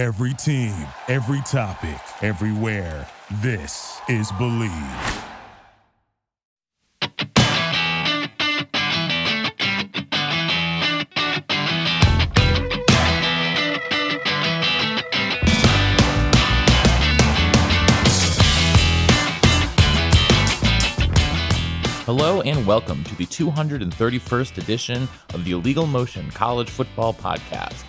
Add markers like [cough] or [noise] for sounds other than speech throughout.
Every team, every topic, everywhere. This is Believe. Hello and welcome to the 231st edition of the Illegal Motion College Football Podcast.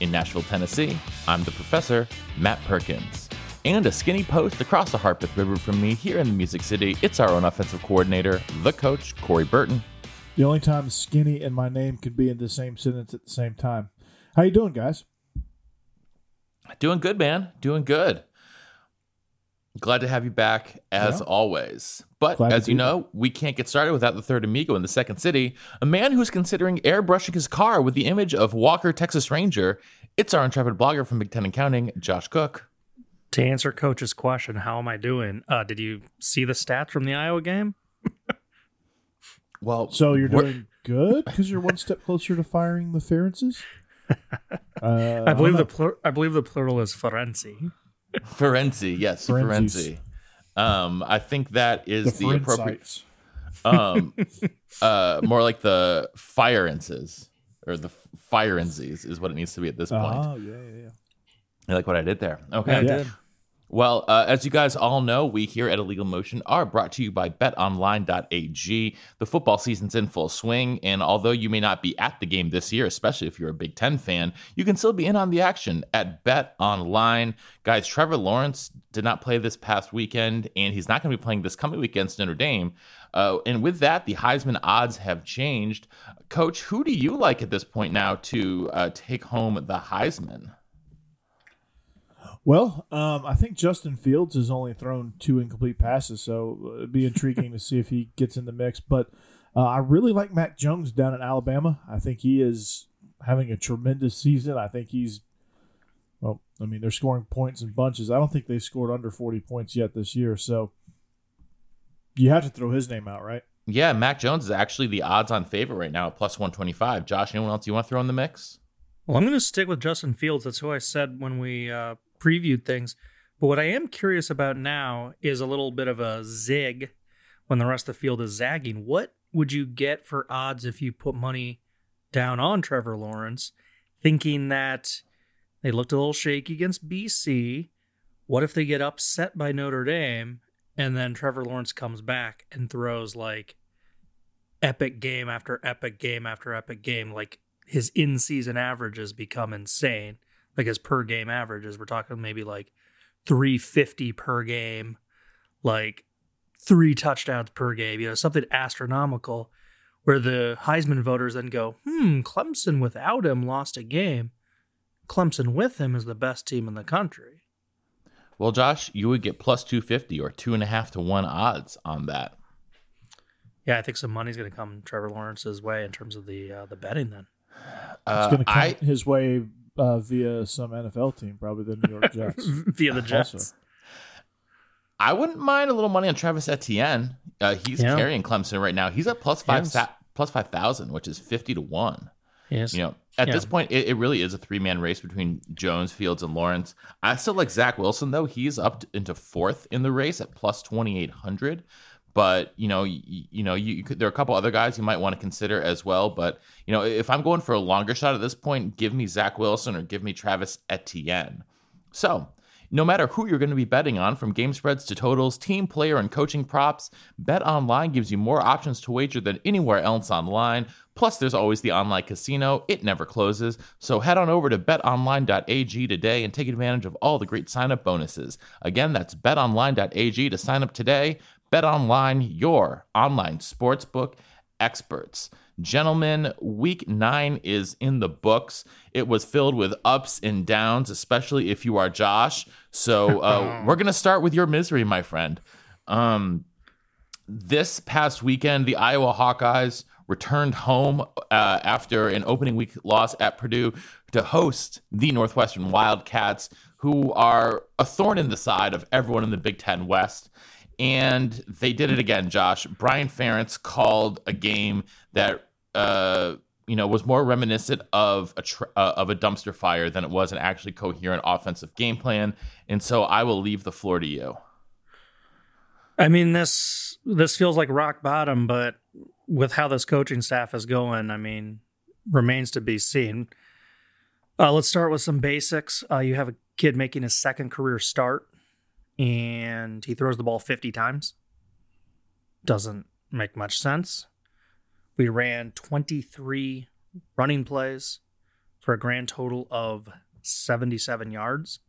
In Nashville, Tennessee, I'm the professor, Matt Perkins. And a skinny post across the Harpeth River from me here in the Music City, it's our own offensive coordinator, the coach, Corey Burton. The only time skinny and my name could be in the same sentence at the same time. How you doing, guys? Doing good, man. Doing good. Glad to have you back as Yeah. always. But Glad as you be know, we can't get started without the third amigo in the second city, a man who's considering airbrushing his car with the image of Walker, Texas Ranger. It's our intrepid blogger from Big Ten and Counting, Josh Cook. To answer Coach's question, how am I doing? Uh, did you see the stats from the Iowa game? [laughs] Well, So you're doing good because you're one step closer to firing the Ferences? Uh, [laughs] I believe I'm the plur- I believe the plural is Ferenci. Ferenzi, yes, Ferenzi's. Ferenzi. Um, I think that is the the, appropriate. Um, uh, more like the firences or the fire firenzies is what it needs to be at this point. Oh, yeah, yeah, yeah. You like what I did there? Okay. Yeah, I did. Well, uh, as you guys all know, we here at Illegal Motion are brought to you by betonline.ag. The football season's in full swing, and although you may not be at the game this year, especially if you're a Big Ten fan, you can still be in on the action at BetOnline. Guys, Trevor Lawrence did not play this past weekend, and he's not going to be playing this coming weekend against Notre Dame. Uh, and with that, the Heisman odds have changed. Coach, who do you like at this point now to uh, take home the Heisman? Well, um, I think Justin Fields has only thrown two incomplete passes, so it'd be intriguing to see if he gets in the mix. But uh, I really like Mac Jones down in Alabama. I think he is having a tremendous season. I think he's, well, I mean, they're scoring points in bunches. I don't think they've scored under 40 points yet this year. So you have to throw his name out, right? Yeah, Mac Jones is actually the odds on favorite right now at plus 125. Josh, anyone else you want to throw in the mix? Well, I'm going to stick with Justin Fields. That's who I said when we uh, previewed things. But what I am curious about now is a little bit of a zig when the rest of the field is zagging. What would you get for odds if you put money down on Trevor Lawrence, thinking that they looked a little shaky against BC? What if they get upset by Notre Dame and then Trevor Lawrence comes back and throws like epic game after epic game after epic game? Like his in season averages become insane. Like his per game averages, we're talking maybe like 350 per game, like three touchdowns per game, you know, something astronomical. Where the Heisman voters then go, hmm, Clemson without him lost a game. Clemson with him is the best team in the country. Well, Josh, you would get plus 250 or two and a half to one odds on that. Yeah, I think some money's going to come Trevor Lawrence's way in terms of the uh, the betting. Then It's Uh, going to come I, his way uh, via some NFL team, probably the New York [laughs] Jets. via the Jets. Also. I wouldn't mind a little money on Travis Etienne. Uh, he's Yeah. carrying Clemson right now. He's at plus five Yes. sa- plus 5,000, which is 50 to 1. Yes. You know, at Yeah. this point, it, it really is a three man race between Jones, Fields, and Lawrence. I still like Zach Wilson, though. He's up to, into fourth in the race at plus 2,800. But, you know, you, you know, you, you could, there are a couple other guys you might want to consider as well. But, you know, if I'm going for a longer shot at this point, give me Zach Wilson or give me Travis Etienne. So, no matter who you're going to be betting on, from game spreads to totals, team player, and coaching props, Bet Online gives you more options to wager than anywhere else online. Plus, there's always the online casino. It never closes. So head on over to betonline.ag today and take advantage of all the great sign-up bonuses. Again, that's betonline.ag to sign up today. BetOnline, your online sportsbook experts. Gentlemen, week nine is in the books. It was filled with ups and downs, especially if you are Josh. So uh, [laughs] we're going to start with your misery, my friend. Um, this past weekend, the Iowa Hawkeyes returned home uh, after an opening week loss at Purdue to host the Northwestern Wildcats, who are a thorn in the side of everyone in the Big Ten West. And they did it again, Josh. Brian Ferentz called a game that uh, you know, was more reminiscent of a tr- uh, of a dumpster fire than it was an actually coherent offensive game plan. And so I will leave the floor to you. I mean this this feels like rock bottom, but with how this coaching staff is going, I mean, remains to be seen. Uh, let's start with some basics. Uh, you have a kid making his second career start, and he throws the ball 50 times. Doesn't make much sense. We ran 23 running plays for a grand total of 77 yards.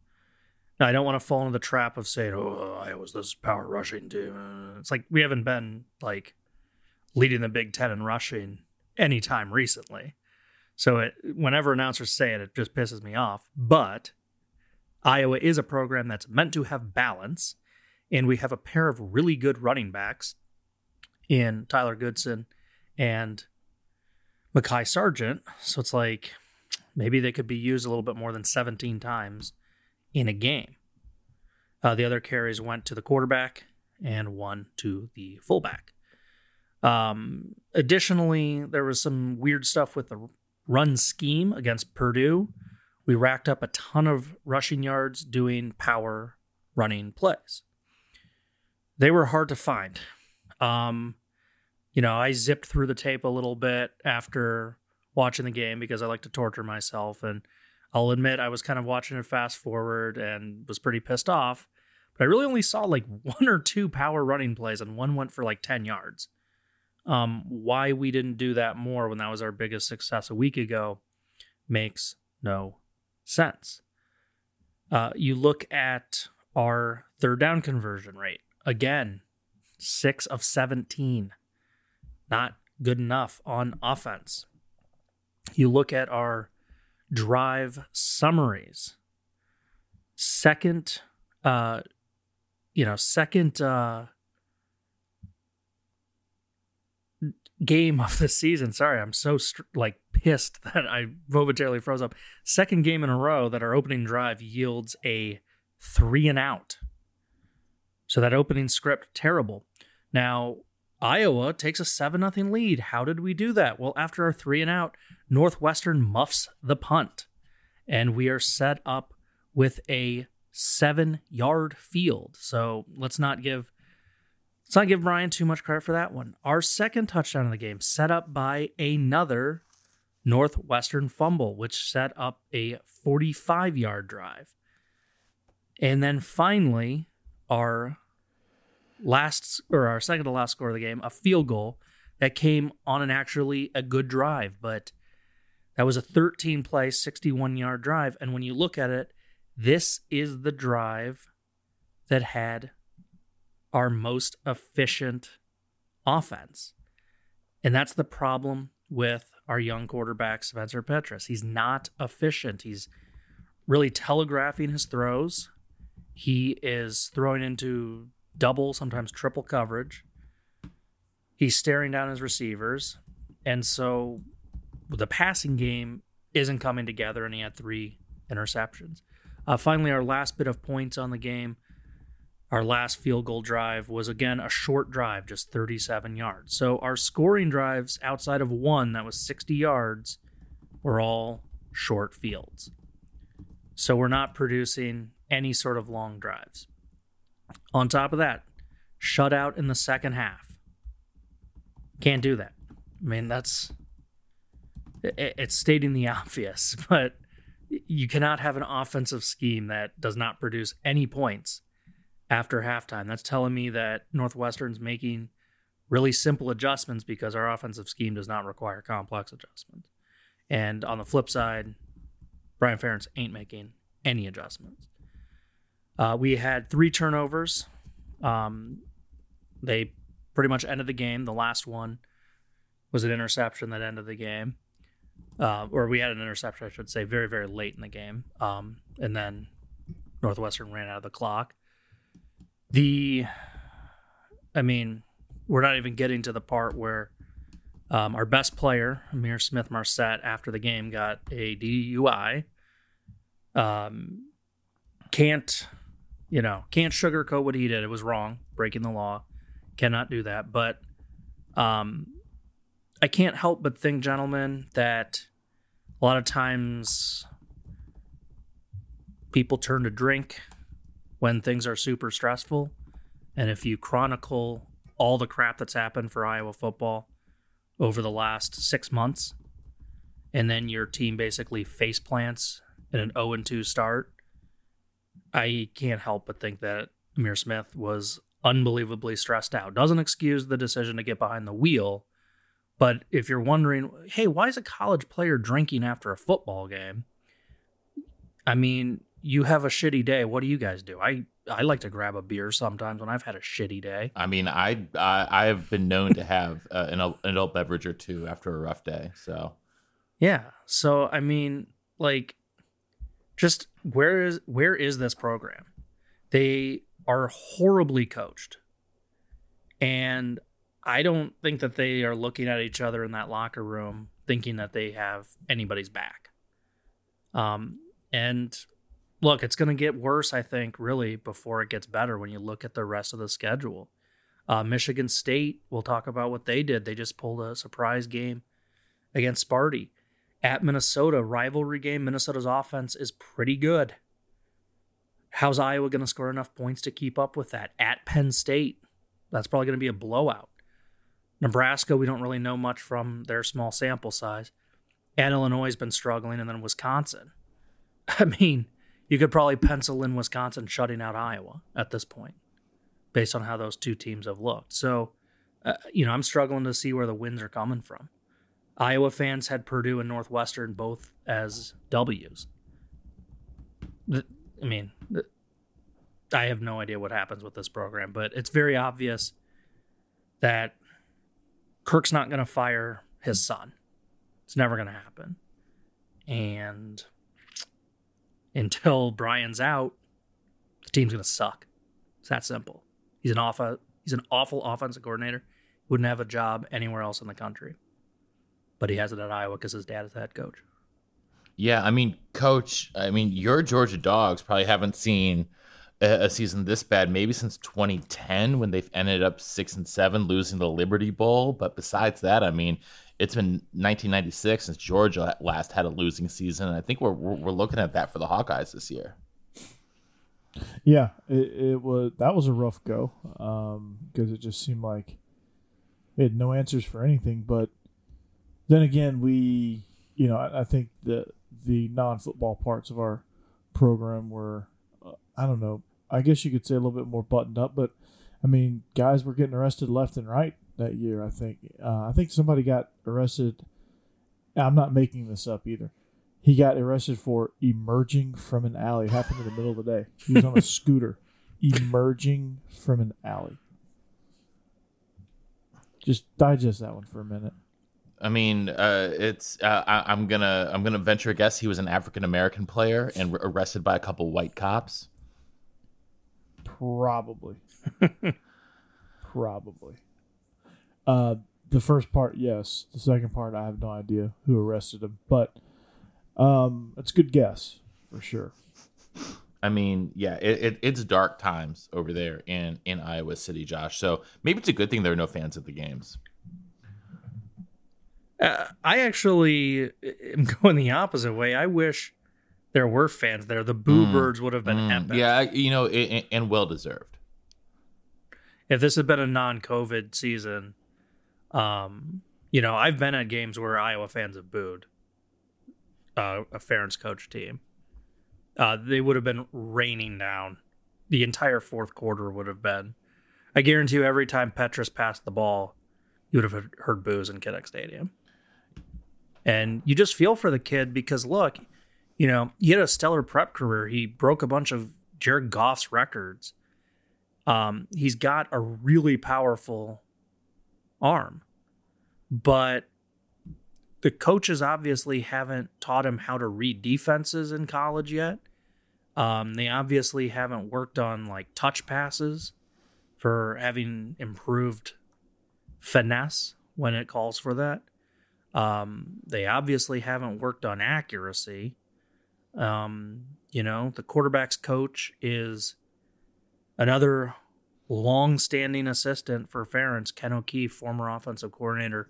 Now, I don't want to fall into the trap of saying, oh, I was this power rushing team. It's like we haven't been like leading the Big Ten in rushing anytime recently. So it, whenever announcers say it, it just pisses me off. But Iowa is a program that's meant to have balance, and we have a pair of really good running backs in Tyler Goodson and Mekhi Sargent. So it's like maybe they could be used a little bit more than 17 times in a game. Uh, the other carries went to the quarterback and one to the fullback. Um, additionally, there was some weird stuff with the run scheme against Purdue. We racked up a ton of rushing yards doing power running plays. They were hard to find. Um, you know, I zipped through the tape a little bit after watching the game because I like to torture myself. And I'll admit I was kind of watching it fast forward and was pretty pissed off. But I really only saw like [laughs] one or two power running plays, and one went for like 10 yards. Um, why we didn't do that more when that was our biggest success a week ago makes no sense. Uh, you look at our third down conversion rate. Again, six of 17. Not good enough on offense. You look at our drive summaries. Second, uh, you know, second uh, game of the season. Sorry, I'm so like pissed [laughs] that I momentarily froze up. Second game in a row that our opening drive yields a three and out. So that opening script terrible. Now Iowa takes a 7 0 lead. How did we do that? Well, after our three and out, Northwestern muffs the punt, and we are set up with a seven yard field. So let's not give Let's not give Brian too much credit for that one. Our second touchdown of the game set up by another Northwestern fumble, which set up a 45 yard drive. And then finally, our last or our second to last score of the game, a field goal that came on an actually a good drive, but that was a 13 play, 61 yard drive. And when you look at it, this is the drive that had our most efficient offense. And that's the problem with our young quarterback, Spencer Petras. He's not efficient. He's really telegraphing his throws. He is throwing into double, sometimes triple coverage. He's staring down his receivers. And so the passing game isn't coming together, and he had three interceptions. Uh, finally, our last bit of points on the game our last field goal drive was again a short drive, just 37 yards. So our scoring drives outside of one that was 60 yards were all short fields. So we're not producing any sort of long drives. On top of that, shutout in the second half. Can't do that. I mean, that's it's stating the [laughs] obvious, but you cannot have an offensive scheme that does not produce any points after halftime. That's telling me that Northwestern's making really simple adjustments because our offensive scheme does not require complex adjustments. And on the flip side, Brian Ferentz ain't making any adjustments. Uh, we had three turnovers. Um, they pretty much ended the game. The last one was an interception that ended the game. Uh, or we had an interception, I should say, very, very late in the game. Um, and then Northwestern ran out of the clock. The, I mean, we're not even getting to the part where um, our best player, Ihmir Smith Marsette, after the game got a DUI. Um, can't, you know, can't sugarcoat what he did. It was wrong, breaking the law. Cannot do that. But um, I can't help but think, gentlemen, that a lot of times people turn to drink when things are super stressful. And if you chronicle all the crap that's happened for Iowa football over the last six months, and then your team basically face plants in an 0 2 start, I can't help but think that Ihmir Smith was unbelievably stressed out. Doesn't excuse the decision to get behind the wheel, but if you're wondering, hey, why is a college player drinking after a football game? I mean, you have a shitty day. What do you guys do? I I like to grab a beer sometimes when I've had a shitty day. I mean, I I, I have been known to have uh, an, an adult beverage or two after a rough day. So yeah. So I mean, like, just where is where is this program? They are horribly coached, and I don't think that they are looking at each other in that locker room thinking that they have anybody's back. Um, and look, it's going to get worse, I think, really, before it gets better when you look at the rest of the schedule. Uh, Michigan State, we'll talk about what they did. They just pulled a surprise game against Sparty. At Minnesota, rivalry game, Minnesota's offense is pretty good. How's Iowa going to score enough points to keep up with that? At Penn State, that's probably going to be a blowout. Nebraska, we don't really know much from their small sample size. And Illinois has been struggling, and then Wisconsin. [laughs] I mean, you could probably pencil in Wisconsin shutting out Iowa at this point, based on how those two teams have looked. So, uh, you know, I'm struggling to see where the wins are coming from. Iowa fans had Purdue and Northwestern both as W's. I mean, I have no idea what happens with this program, but it's very obvious that Kirk's not going to fire his son. It's never going to happen. And until Brian's out, the team's going to suck. It's that simple. He's an awful he's an awful offensive coordinator. Wouldn't have a job anywhere else in the country. But he has it at Iowa because his dad is the head coach. Yeah, I mean, coach, I mean, your Georgia Dogs probably haven't seen a, season this bad maybe since 2010 when they've ended up 6 and 7 losing the Liberty Bowl, but besides that, I mean, it's been 1996 since Georgia last had a losing season. And I think we're, we're, looking at that for the Hawkeyes this year. Yeah, it, it was that was a rough go because um, it just seemed like they had no answers for anything. But then again, we, you know, I, I think the the non football parts of our program were, uh, I don't know, I guess you could say a little bit more buttoned up. But I mean, guys were getting arrested left and right that year. I think uh, I think somebody got arrested. I'm not making this up either. He got arrested for emerging from an alley. It happened in the middle of the day. He was on a [laughs] scooter, emerging from an alley. Just digest that one for a minute. I mean, uh, it's. Uh, I, am gonna. I'm gonna venture a guess. He was an African American player and arrested by a couple white cops. Probably. [laughs] Probably. Uh, the first part, yes. The second part, I have no idea who arrested him, but um, it's a good guess for sure. I mean, yeah, it, it, it's dark times over there in in Iowa City, Josh. So maybe it's a good thing there are no fans at the games. Uh, I actually am [laughs] going the opposite way. I wish there were fans there. The Boo mm, Birds would have been mm, epic. Yeah, you know, and, and well deserved. If this had been a non-COVID season, um, you know, I've been at games where Iowa fans have booed uh, a Ferentz coach team. Uh, they would have been raining down. The entire fourth quarter would have been. I guarantee you, every time Petras passed the ball, you would have heard boos in Kinnick Stadium. And you just feel for the kid because look, you know, he had a stellar prep career. He broke a bunch of Jared Goff's records. Um, he's got a really powerful arm but the coaches obviously haven't taught him how to read defenses in college yet. Um, they obviously haven't worked on like touch passes for having improved finesse when it calls for that. Um, they obviously haven't worked on accuracy. Um, you know, the quarterback's coach is another long standing assistant for Ferentz, Ken O'Keefe, former offensive coordinator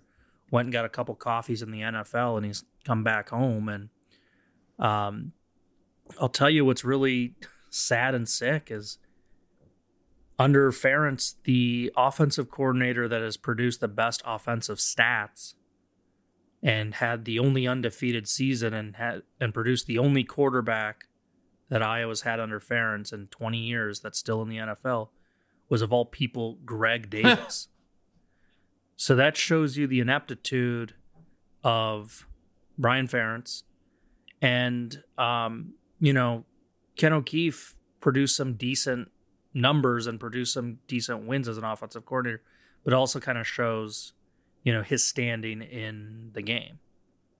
went and got a couple coffees in the NFL, and he's come back home. And um, I'll tell you what's really sad and sick is under Ferentz, the offensive coordinator that has produced the best offensive stats and had the only undefeated season and had and produced the only quarterback that Iowa's had under Ferentz in 20 years that's still in the NFL was of all people Greg [laughs] Davis. so that shows you the ineptitude of Brian Ferentz and um, you know Ken O'Keefe produced some decent numbers and produced some decent wins as an offensive coordinator, but also kind of shows, you know, his standing in the game.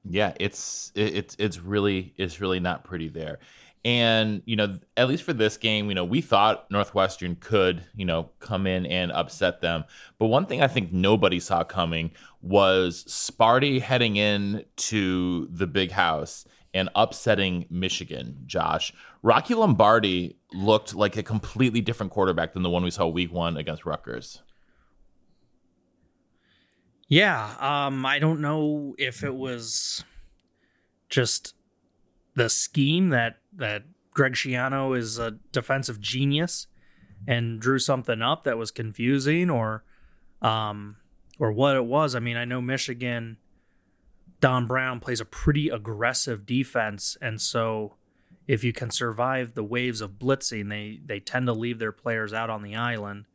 Yeah, it's it's it's really it's really not pretty there. And, you know, at least for this game, you know, we thought Northwestern could, you know, come in and upset them. But one thing I think nobody saw coming was Sparty heading in to the big house and upsetting Michigan, Josh. Rocky Lombardi looked like a completely different quarterback than the one we saw week one against Rutgers. Yeah, um, I don't know if it was just the scheme that that Greg Schiano is a defensive genius and drew something up that was confusing, or um, or what it was. I mean, I know Michigan Don Brown plays a pretty aggressive defense, and so if you can survive the waves of blitzing, they they tend to leave their players out on the island.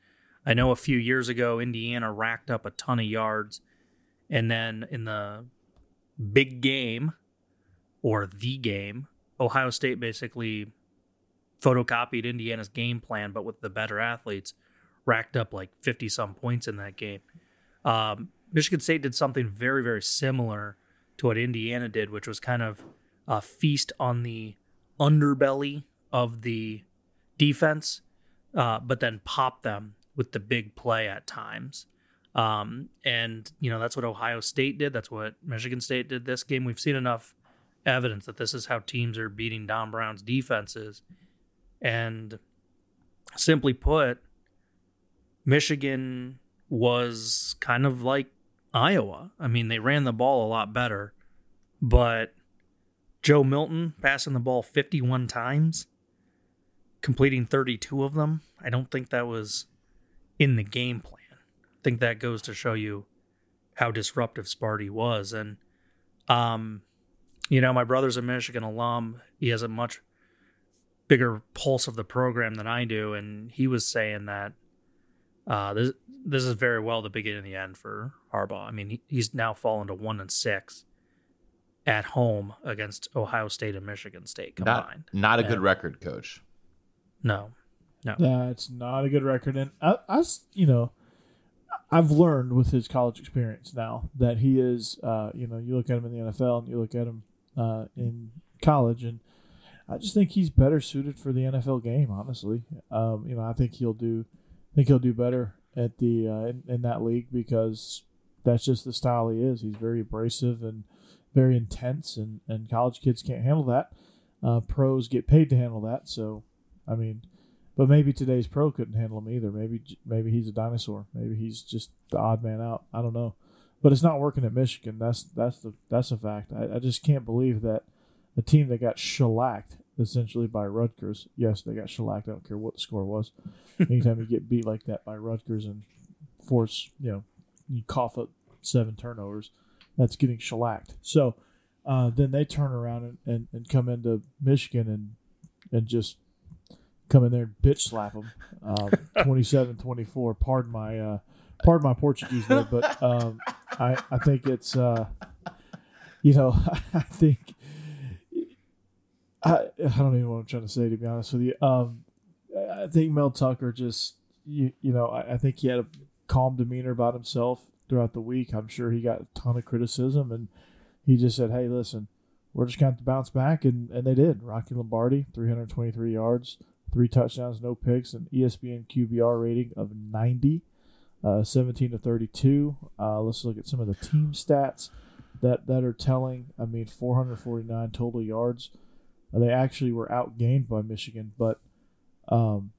I know a few years ago Indiana racked up a ton of yards, and then in the big game or the game, Ohio State basically photocopied Indiana's game plan, but with the better athletes, racked up like fifty some points in that game. Um, Michigan State did something very very similar to what Indiana did, which was kind of a feast on the underbelly of the defense, uh, but then pop them with the big play at times. Um, and, you know, that's what Ohio State did. That's what Michigan State did this game. We've seen enough evidence that this is how teams are beating Don Brown's defenses. And simply put, Michigan was kind of like Iowa. I mean, they ran the ball a lot better, but Joe Milton passing the ball 51 times, completing 32 of them. I don't think that was in the game plan. I think that goes to show you how disruptive Sparty was. And, um, you know, my brother's a Michigan alum. He has a much bigger pulse of the program than I do. And he was saying that uh, this this is very well the beginning and the end for Harbaugh. I mean, he, he's now fallen to one and six at home against Ohio State and Michigan State combined. Not, not a good record, coach. No, no, that's not a good record. And I, I, you know, I've learned with his college experience now that he is, uh, you know, you look at him in the NFL and you look at him uh, in college, and I just think he's better suited for the NFL game. Honestly, um, you know, I think he'll do I think he'll do better at the uh, in, in, that league because that's just the style he is. He's very abrasive and very intense, and, and college kids can't handle that. Uh, pros get paid to handle that, so I mean, but maybe today's pro couldn't handle him either. Maybe maybe he's a dinosaur. Maybe he's just the odd man out. I don't know, but it's not working at Michigan. That's that's the that's a fact. I, I just can't believe that a team that got shellacked essentially by Rutgers. Yes, they got shellacked. I don't care what the score was. [laughs] Anytime you get beat like that by Rutgers and force, you know, you cough up seven turnovers, that's getting shellacked. So uh, then they turn around and, and, and come into Michigan and and just come in there and bitch slap them. Um, [laughs] 27-24. Pardon my uh, pardon my Portuguese there, but um, I I think it's uh, you know [laughs] I think I, I don't even know what I'm trying to say to be honest with you. Um, I think Mel Tucker just you you know I, I think he had a calm demeanor about himself throughout the week. I'm sure he got a ton of criticism, and he just said, "Hey, listen, we're just going to bounce back," and and they did. Rocky Lombardi, 323 yards, three touchdowns, no picks, an ESPN QBR rating of 90, uh, 17 to 32. Uh, let's look at some of the team stats that that are telling. I mean, 449 total yards. They actually were outgained by Michigan, but um,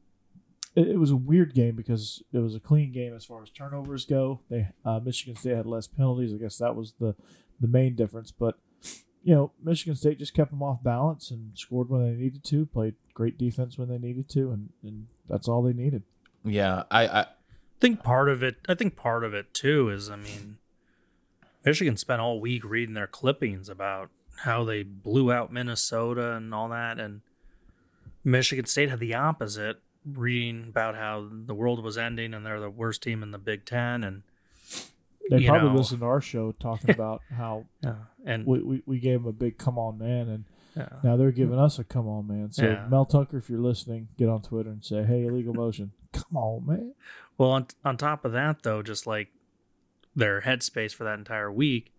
it, it was a weird game because it was a clean game as far as turnovers go. They uh, Michigan State had less penalties. I guess that was the the main difference. But you know, Michigan State just kept them off balance and scored when they needed to. Played great defense when they needed to, and, and that's all they needed. Yeah, I, I think part of it. I think part of it too is, I mean, Michigan spent all week reading their clippings about how they blew out Minnesota and all that, and Michigan State had the opposite, reading about how the world was ending and they're the worst team in the Big Ten, and They probably know, listened to our show talking [laughs] about how yeah, and we, we, we gave them a big come on man, and yeah. now they're giving us a come on man. So Yeah. Mel Tucker, if you're listening, get on Twitter and say, "Hey, illegal motion, come on, man." Well, on on top of that, though, just like their headspace for that entire week,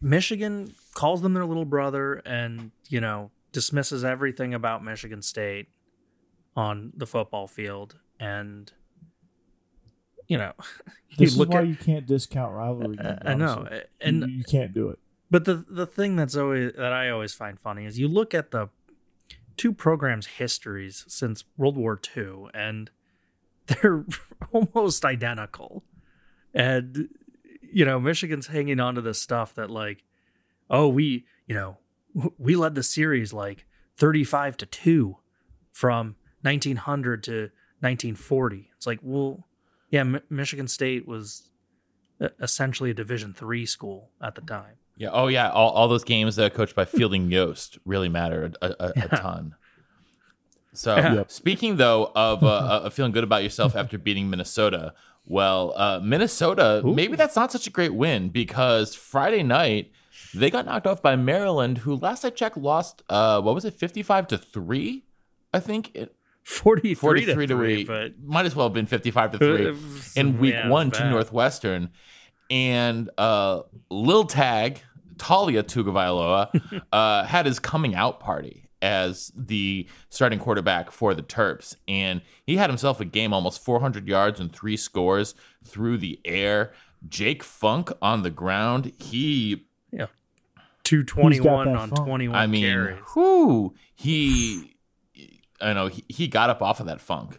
Michigan calls them their little brother, and you know dismisses everything about Michigan State on the football field, and you know [laughs] This is look why at- you can't discount rivalry. I, games, I know, honestly. and you, you can't do it. But the the thing that's always that I always find funny is you look at the two programs' histories since World War II, and [laughs] they're almost identical. And you know, Michigan's hanging on to this stuff that like, oh, we you know we led the series like thirty five to two from nineteen hundred to nineteen forty. It's like, well, yeah, Mi- Michigan State was essentially a Division three school at the time. Yeah, oh yeah, all, all those games that are coached by Fielding Yost really matter a, a, a ton. So Yep. speaking though of uh, of feeling good about yourself after beating Minnesota, well, uh, Minnesota maybe that's not such a great win because Friday night they got knocked off by Maryland, who last I checked lost uh, what was it, fifty five to three, I think. It, 43, 43 to 3, three, but might as well have been 55 to 3 Uh, in week yeah, it was one to. Northwestern. And uh, Lil Tag, Talia Tugavailoa, [laughs] uh, had his coming out party as the starting quarterback for the Terps. And he had himself a game, almost 400 yards and three scores through the air. Jake Funk on the ground. He yeah, 221 on funk? 21 I mean, carries. whoo, he, I know he, he got up off of that funk.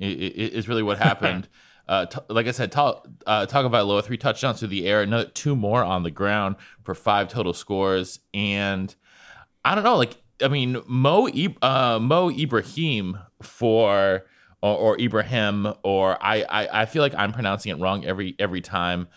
I- i- Is really what [laughs] happened. Uh, t- like I said, talk uh, talk about Loa three touchdowns through the air, another two more on the ground for five total scores, and I don't know, like I mean, Mo uh, Mo Ibrahim for or, or Ibrahim or I, I I feel like I'm pronouncing it wrong every every time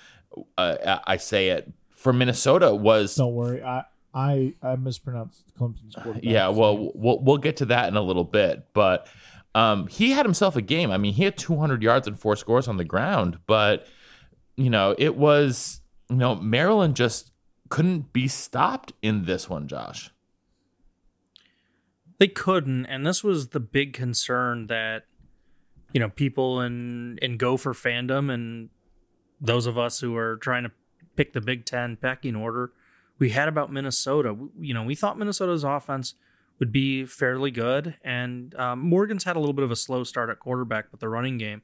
uh, I I say it. For Minnesota was Don't worry, I I I mispronounced Clemson's quarterback. yeah, well, we'll we'll get to that in a little bit, but um, he had himself a game. I mean, he had 200 yards and four scores on the ground, but you know, it was you know Maryland just couldn't be stopped in this one, Josh. They couldn't, and this was the big concern that you know people in in Gopher fandom and those of us who are trying to pick the Big Ten pecking order we had about Minnesota. You know, we thought Minnesota's offense would be fairly good, and um, Morgan's had a little bit of a slow start at quarterback, but the running game,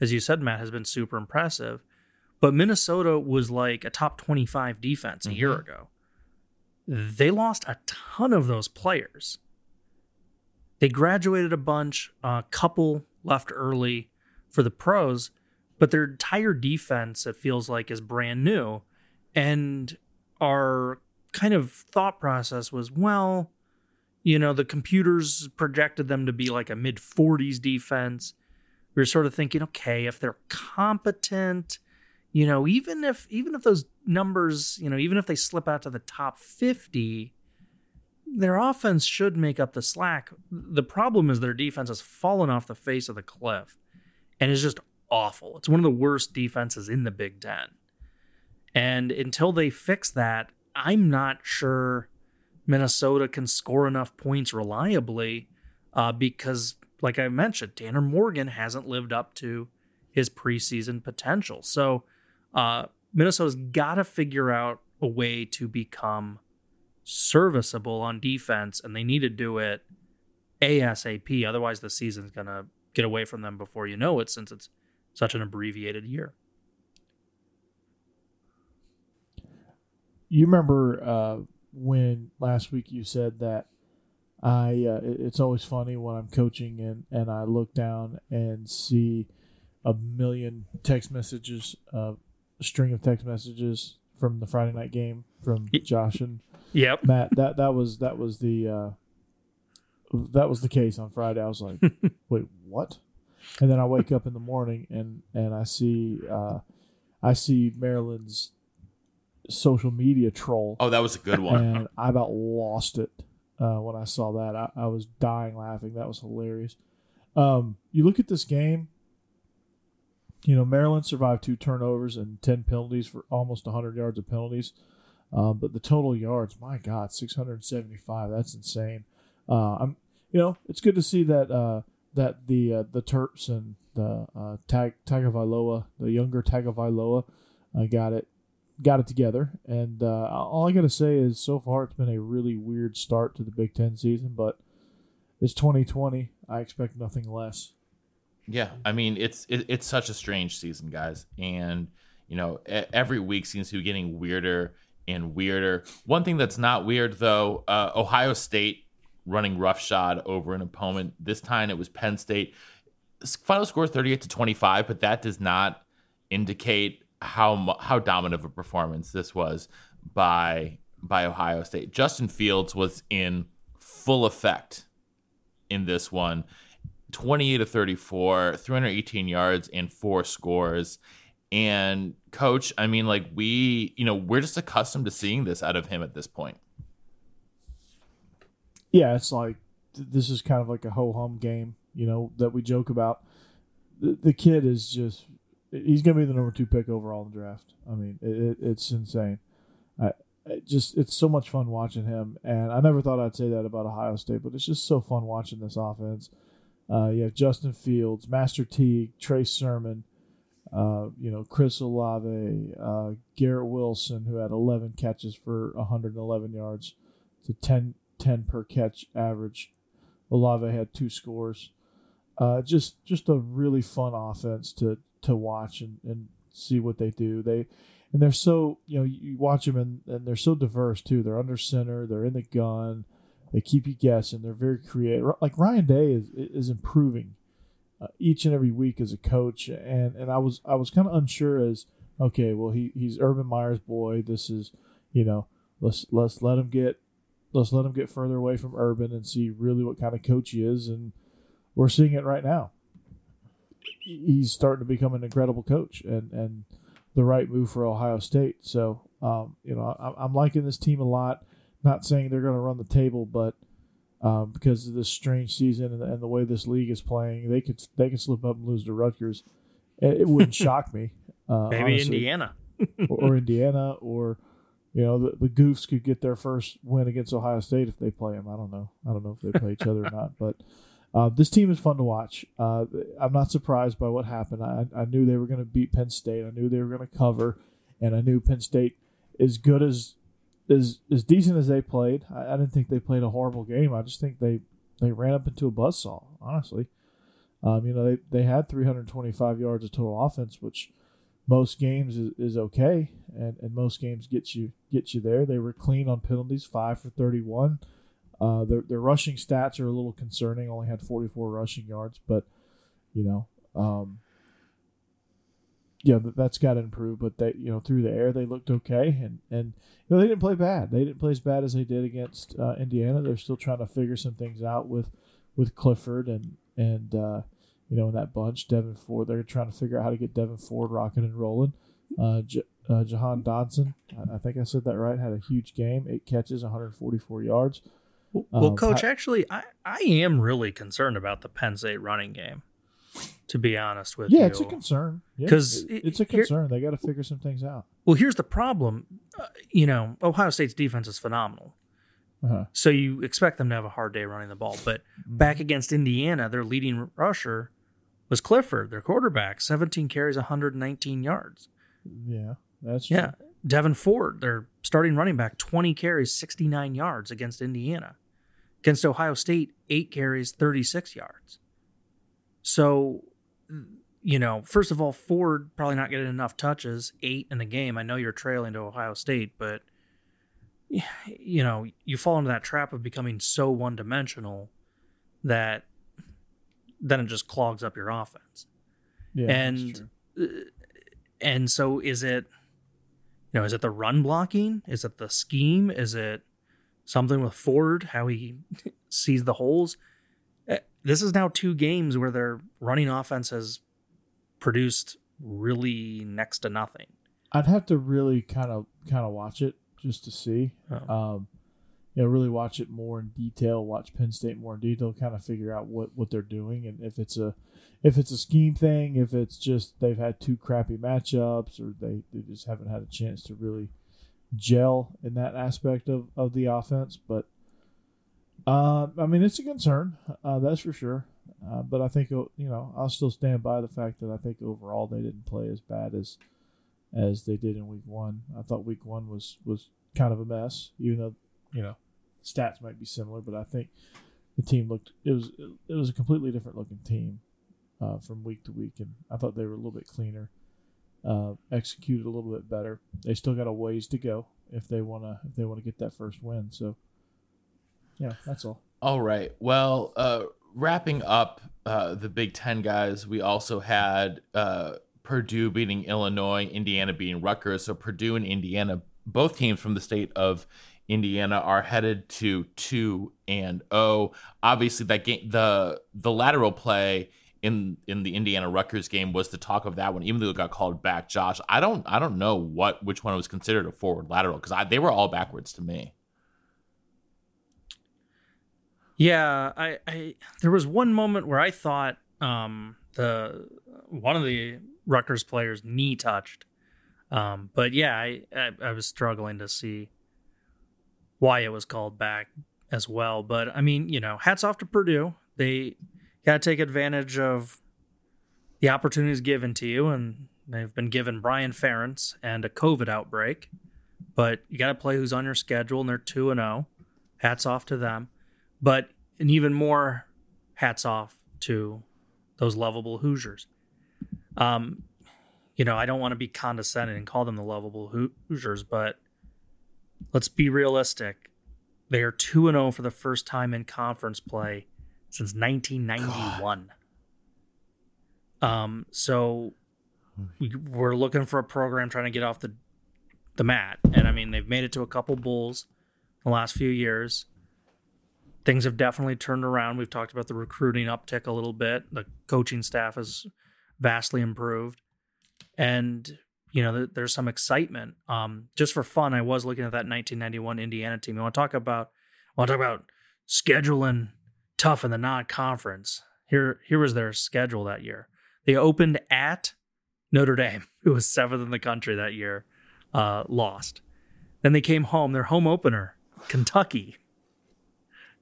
as you said, Matt, has been super impressive. But Minnesota was like a top twenty-five defense a year ago. They lost a ton of those players. They graduated a bunch, a couple left early for the pros, but their entire defense, it feels like, is brand new. And our kind of thought process was, well, you know, the computers projected them to be like a mid 40s defense. We were sort of thinking, okay, if they're competent, you know, even if even if those numbers, you know, even if they slip out to the top 50, their offense should make up the slack. The problem is their defense has fallen off the face of the cliff and is just awful. It's one of the worst defenses in the Big Ten. And until they fix that, I'm not sure Minnesota can score enough points reliably uh, because, like I mentioned, Tanner Morgan hasn't lived up to his preseason potential. So uh, Minnesota's got to figure out a way to become serviceable on defense, and they need to do it ASAP. Otherwise, the season's going to get away from them before you know it since it's such an abbreviated year. You remember uh, when last week you said that I uh, it- it's always funny when I'm coaching and and I look down and see a million text messages, uh, a string of text messages from the Friday night game from Josh and Yep. Matt. That that was that was the uh, that was the case on Friday. I was like, [laughs] wait, what? And then I wake up in the morning and and I see uh, I see Maryland's social media troll Oh, that was a good one. and I about lost it uh, when I saw that. I, I was dying laughing. That was hilarious. Um, you look at this game. You know, Maryland survived two turnovers and ten penalties for almost 100 yards of penalties. Um, but the total yards, my God, 675. That's insane. Uh, I'm, you know, it's good to see that uh, that the uh, the Terps and the uh, Tag Tagovailoa, the younger Tagovailoa, uh, got it got it together. And uh, all I got to say is, so far, it's been a really weird start to the Big Ten season, but it's 2020. I expect nothing less. Yeah, I mean it's it, it's such a strange season, guys, and you know every week seems to be getting weirder and weirder. One thing that's not weird though, uh, Ohio State running roughshod over an opponent. This time it was Penn State. Final score thirty eight to twenty five, but that does not indicate how how dominant of a performance this was by by Ohio State. Justin Fields was in full effect in this one. 28 to 34, 318 yards and four scores. And coach, I mean, like we, you know, we're just accustomed to seeing this out of him at this point. Yeah, it's like this is kind of like a ho hum game, you know, that we joke about. The, the kid is just, he's going to be the number two pick overall in the draft. I mean, it, it, it's insane. I, it just, it's so much fun watching him. And I never thought I'd say that about Ohio State, but it's just so fun watching this offense. Uh, you have Justin Fields, Master Teague, Trey Sermon, uh, you know, Chris Olave, uh, Garrett Wilson, who had 11 catches for 111 yards to 10, 10 per catch average. Olave had two scores. Uh, just just a really fun offense to to watch and, and see what they do. They and they're so you know you watch them and, and they're so diverse too. They're under center. They're in the gun. They keep you guessing. They're very creative. Like Ryan Day is is improving uh, each and every week as a coach, and and I was I was kind of unsure as okay, well he he's Urban Meyer's boy. This is you know let's let's let him get let's let him get further away from Urban and see really what kind of coach he is, and we're seeing it right now. He's starting to become an incredible coach, and and the right move for Ohio State. So um, you know I, I'm liking this team a lot. Not saying they're going to run the table, but um, because of this strange season and, and the way this league is playing, they could they could slip up and lose to Rutgers. It, it wouldn't [laughs] shock me. Uh, Maybe honestly. Indiana. or, or Indiana, or you know the, the Goofs could get their first win against Ohio State if they play them. I don't know. I don't know if they play each other or not, but uh, this team is fun to watch. Uh, I'm not surprised by what happened. I, I knew they were going to beat Penn State. I knew they were going to cover, and I knew Penn State, as good as as as decent as they played, I, I didn't think they played a horrible game. I just think they they ran up into a buzzsaw. Honestly, um, you know they they had 325 yards of total offense, which most games is, is okay, and, and most games get you get you there. They were clean on penalties, five for 31. Uh, their their rushing stats are a little concerning. Only had 44 rushing yards, but you know, um, yeah, that- that's got to improve. But they, you know, through the air they looked okay, and and you know they didn't play bad. They didn't play as bad as they did against uh, Indiana. They're still trying to figure some things out with with Clifford and and uh, you know in that bunch. Devyn Ford, they're trying to figure out how to get Devyn Ford rocking and rolling. Uh, J- uh, Jahan Dotson, I, I think I said that right, had a huge game, eight catches, 144 yards. Well, Um, coach, actually, I, I am really concerned about the Penn State running game. To be honest with you, Yeah, it's a concern. Yeah, 'Cause it- it's a here- concern. they got to figure some things out. Well, here's the problem. Uh, you know, Ohio State's defense is phenomenal. Uh-huh. So you expect them to have a hard day running the ball. But back against Indiana, their leading rusher was Clifford, their quarterback, 17 carries, 119 yards. Yeah, that's Yeah. true. Devyn Ford, their starting running back, 20 carries, 69 yards against Indiana. Against Ohio State, 8 carries, 36 yards. So, you know, first of all, Ford probably not getting enough touches, 8 in the game. I know you're trailing to Ohio State, but you know, you fall into that trap of becoming so one dimensional that then it just clogs up your offense. Yeah, and uh, and so is it you know is it the run blocking is it the scheme is it something with ford how he sees the holes Eh, this is now two games where their running offense has produced really next to nothing I'd have to really kind of kind of watch it just to see. Oh. Um, you know, really watch it more in detail. Watch Penn State more in detail. Kind of figure out what what they're doing and if it's a if it's a scheme thing, if it's just they've had two crappy matchups or they, they just haven't had a chance to really gel in that aspect of, of the offense. But uh, I mean, it's a concern, uh, that's for sure. Uh, but I think uh, you know I'll still stand by the fact that I think overall they didn't play as bad as as they did in week one. I thought week one was was kind of a mess, even though you know stats might be similar, but I think the team looked it was it was a completely different looking team uh, from week to week, and I thought they were a little bit cleaner, uh, executed a little bit better. They still got a ways to go if they wanna if they want to get that first win. So yeah, that's all. All right. Well, uh, wrapping up uh, the Big Ten guys, we also had uh, Purdue beating Illinois, Indiana beating Rutgers. So Purdue and Indiana, both teams from the state of Indiana, are headed to two and zero. Obviously, that game, the the lateral play in in the Indiana Rutgers game was the talk of that one, even though it got called back. Josh, I don't I don't know what which one was considered a forward lateral because they were all backwards to me. Yeah, I, I there was one moment where I thought um the one of the Rutgers players knee touched. Um, but yeah, I, I I was struggling to see why it was called back as well. But I mean, you know, hats off to Purdue. They got to take advantage of the opportunities given to you, and they've been given Brian Ferentz and a COVID outbreak. But you got to play who's on your schedule, and they're two and zero. Hats off to them. But and even more hats off to those lovable Hoosiers. Um, you know, I don't want to be condescending and call them the lovable Hoosiers, but let's be realistic. They are 2 and 0 for the first time in conference play since 1991. Um, so we, we're looking for a program trying to get off the the mat. And I mean, they've made it to a couple bowls the last few years. Things have definitely turned around. We've talked about the recruiting uptick a little bit. The coaching staff has vastly improved. And you know, there- there's some excitement. Um, just for fun, I was looking at that 1991 Indiana team. I want to talk about, I want to talk about scheduling tough in the non-conference. Here, here was their schedule that year. They opened at Notre Dame, [laughs] who was seventh in the country that year, uh, lost. Then they came home. Their home opener, Kentucky,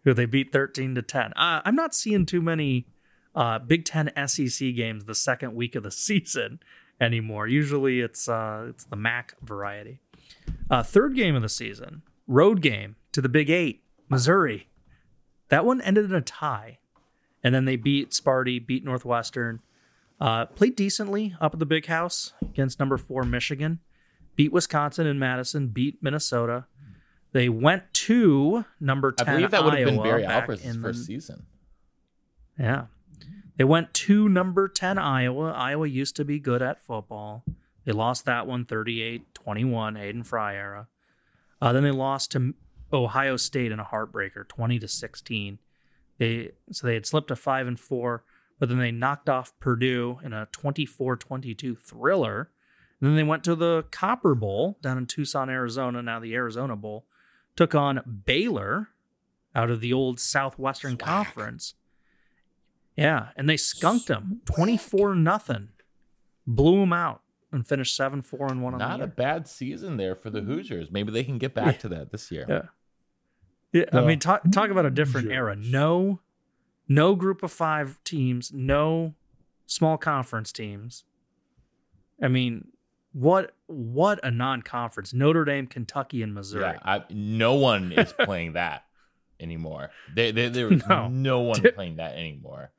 who they beat 13 to 10. Uh, I'm not seeing too many uh, Big Ten SEC games the second week of the [laughs] season anymore. Usually it's uh, it's the MAC variety. Uh, third game of the season, road game to the Big Eight, Missouri. That one ended in a tie, and then they beat Sparty, beat Northwestern, uh, played decently up at the Big House against number four Michigan, beat Wisconsin and Madison, beat Minnesota. They went to number ten. I believe that would have been Barry Alvarez's first the- season. yeah. They went to number 10 Iowa. Iowa used to be good at football. They lost that one 38 21, Hayden Fry era. Uh, then they lost to Ohio State in a heartbreaker 20 to 16. They so they had slipped to 5 and 4, but then they knocked off Purdue in a 24-22 thriller. And then they went to the Copper Bowl down in Tucson, Arizona, now the Arizona Bowl. Took on Baylor out of the old Southwestern Conference. Yeah, and they skunked them 24 nothing. Blew them out and finished 7 4 and 1 on Not a year. bad season there for the Hoosiers. Maybe they can get back to that this year. Yeah. Yeah, I mean talk talk about a different era. No no group of 5 teams, no small conference teams. I mean, what what a non-conference. Notre Dame, Kentucky and Missouri. Yeah, I, no one is playing [laughs] that anymore. They, they, there [laughs] is No. no. one Di- playing that anymore.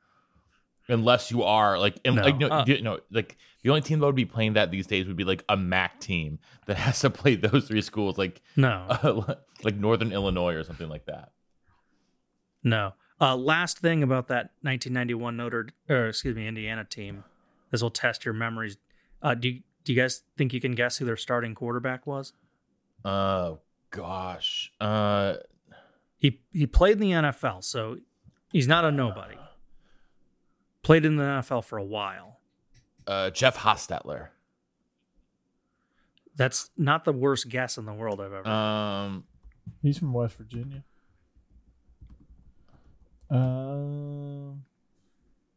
Unless you are like, and, No. like no, Uh. you know, like the only team that would be playing that these days would be like a MAC team that [laughs] has to play those three schools, like No, [laughs] like Northern Illinois or something like that. no. Uh, last thing about that 1991 Notre, or excuse me, Indiana team. This will test your memories. Uh, do you, do you guys think you can guess who their starting quarterback was? Oh gosh, uh, He he played in the NFL, so he's not a nobody. Played in the NFL for a while. uh, Jeff Hostetler. That's not the worst guess in the world I've ever. Um, He's from West Virginia. Um,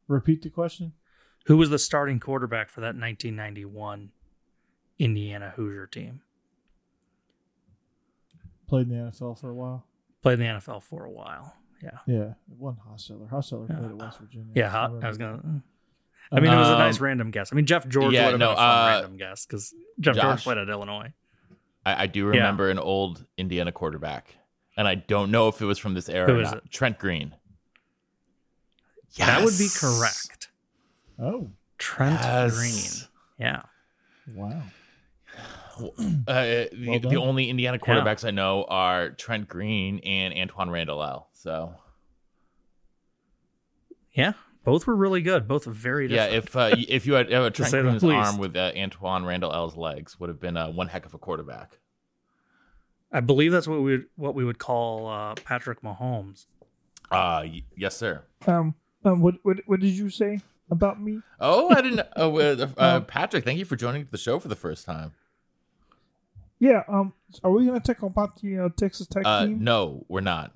repeat the question. Who was the starting quarterback for that 1991 Indiana Hoosier team? Played in the NFL for a while. Played in the NFL for a while. Yeah. Yeah, it wasn't Hostetler. Hostetler Yeah. played at West Virginia. Yeah, hot, I was gonna. I mean, it was a nice Um, random guess. I mean, Jeff George yeah, would have no, been a fun uh, random guess because Jeff George played at Illinois. I, I do Yeah. remember an old Indiana quarterback, and I don't know if it was from this era. Who or not. it? Trent Green. Yes. That would be correct. Oh, Trent Yes. Green. Yeah. wow. Uh, the, Well the done. only Indiana quarterbacks I know are Trent Green and Antwaan Randle El. So Yeah. Both were really good. Both very different. yeah, if uh, if you had uh, [laughs] Trent say the Green's arm with uh, Antwaan Randle El's legs, would have been uh, one heck of a quarterback. I believe that's what we would, what we would call uh, Patrick Mahomes. Uh, y- yes, sir. Um, um, what what what did you say about me? Oh, I didn't. Oh, [laughs] uh, uh, Patrick, thank you for joining the show for the first time. Yeah. Um, are we gonna talk about the uh, Texas Tech Uh, team? no, we're not.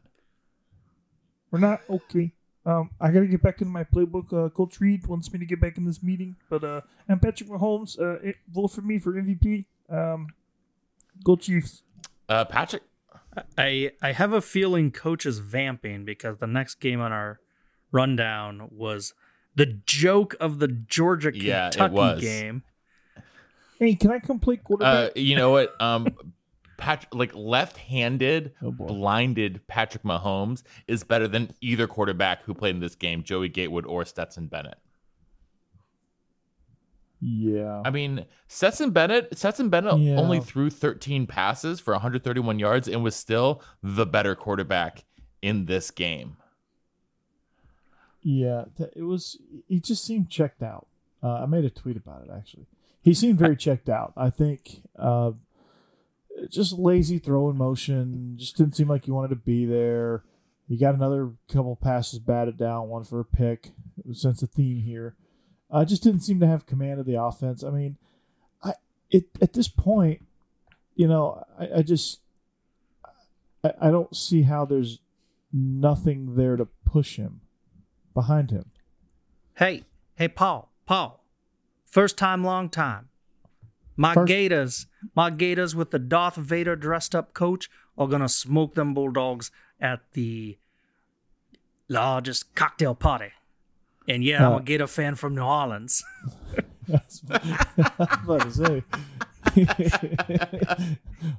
We're not okay. Um, I gotta get back in my playbook. Uh, Coach Reid wants me to get back in this meeting, but uh, and Patrick Mahomes, uh, it, vote for me for MVP. Um, go Chiefs. Uh, Patrick, I I have a feeling coach is vamping because the next game on our rundown was the joke of the Georgia Kentucky was. game. Hey, can I complete uh, quarterback? you know what? Um, Patrick, like left-handed, Oh, blinded Patrick Mahomes is better than either quarterback who played in this game, Joey Gatewood or Stetson Bennett. yeah. I mean, Stetson Bennett, Stetson Bennett Yeah. only threw 13 passes for 131 yards and was still the better quarterback in this game. Yeah, it was. He just seemed checked out. Uh, I made a tweet about it actually. He seemed very checked out. I think uh, just lazy throwing motion. Just didn't seem like he wanted to be there. He got another couple passes batted down, one for a pick. It was a sense a theme here. I just didn't seem to have command of the offense. I mean, I it at this point, you know, I, I just I, I don't see how there's nothing there to push him behind him. Hey, hey, Paul, Paul. First time, long time. My First- Gators, my Gators with the Darth Vader dressed up coach are gonna smoke them Bulldogs at the largest cocktail party. And yeah, I'm a Gator fan from New Orleans. I was [laughs] [laughs] about to say. [laughs]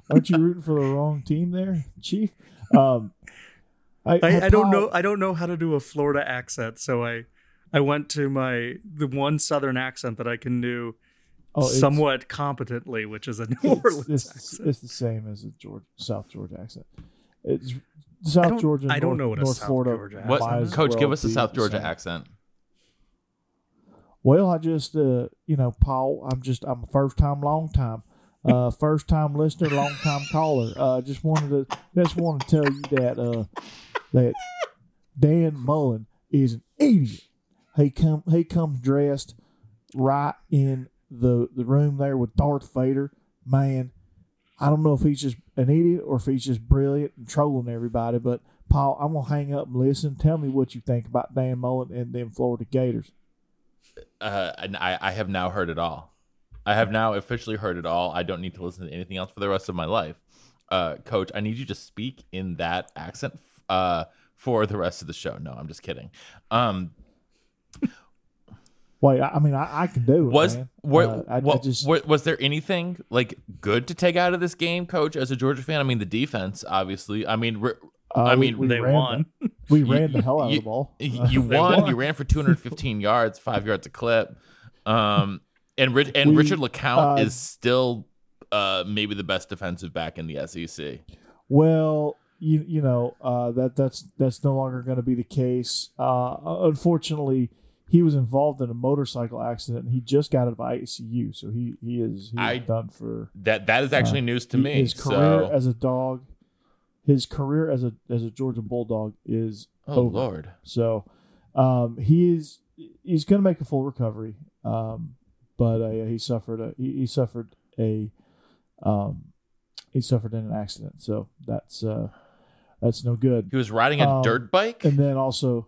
Aren't you rooting for the wrong team there, Chief? Um, I, I, I don't know. I don't know how to do a Florida accent, so I, I went to my the one Southern accent that I can do Oh, somewhat competently, which is a [laughs] New It's, Orleans it's, accent. it's the same as a Georgia, South Georgia accent. It's South don't- Georgia. I don't North, know what a North South Florida. Georgia What, Coach? well give us a South Georgia same. accent. Well, I just, uh, you know, Paul, I'm just, I'm a first time, long time, uh, [laughs] first time listener, long time caller. Uh, just wanted to, just want to tell you that, uh, that Dan Mullen is an idiot. He come, he comes dressed right in the the room there with Darth Vader. Man, I don't know if he's just an idiot or if he's just brilliant and trolling everybody. But Paul, I'm gonna hang up and listen. Tell me what you think about Dan Mullen and them Florida Gators. Uh, and I, I have now heard it all. I have now officially heard it all. I don't need to listen to anything else for the rest of my life. Uh, Coach, I need you to speak in that accent uh, for the rest of the show. No, I'm just kidding. Um, Wait, I, I mean, I, I can do it. was man. what, Uh, I, I just wa- was there anything like good to take out of this game, Coach? As a Georgia fan, I mean, the defense, obviously. I mean, re- Uh, I mean, we they ran won. The, we [laughs] ran the hell out you- of the ball. You [laughs] you won. won. You ran for 215 [laughs] yards, five yards a clip. Um, and Rich, and We- Richard LeCounte uh, is still uh, maybe the best defensive back in the SEC. Well, you you know uh, that that's that's no longer going to be the case. Uh, unfortunately, he was involved in a motorcycle accident. and He just got out of ICU, so he he is he's I- done for That that is actually news to he- me. His career so, as a dog, his career as a as a Georgia Bulldog is oh over. lord, So um, he is he's going to make a full recovery, um, but uh, he suffered a he, he suffered a um, he suffered in an accident. So that's uh, that's no good. he was riding a Um, dirt bike. And then also,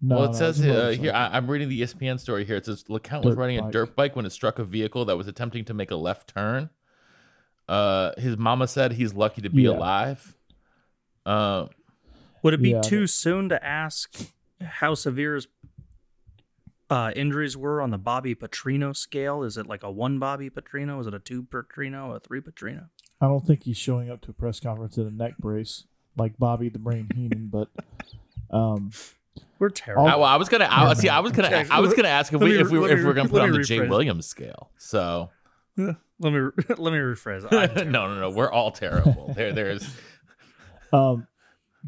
no, well, it no, says uh, here. I, I'm reading the ESPN story here. It says LeCounte was Dirt riding a dirt bike when it struck a vehicle that was attempting to make a left turn. Uh, his mama said he's lucky to be Yeah. alive. Uh, Would it be Yeah, too but- soon to ask how severe his uh, injuries were on the Bobby Petrino scale? Is it like a one Bobby Petrino? Is it a two Petrino? A three Petrino? I don't think he's showing up to a press conference in a neck brace like Bobby the Brain Heenan, but um, We're terrible. I, well, I was gonna. I, see, I was gonna. Okay, I was gonna ask if we me- if we let if me- we're gonna put on me the Jay. Williams scale. So let me [laughs] let me rephrase. [laughs] no, no, no. We're all terrible. there, there's. [laughs] um,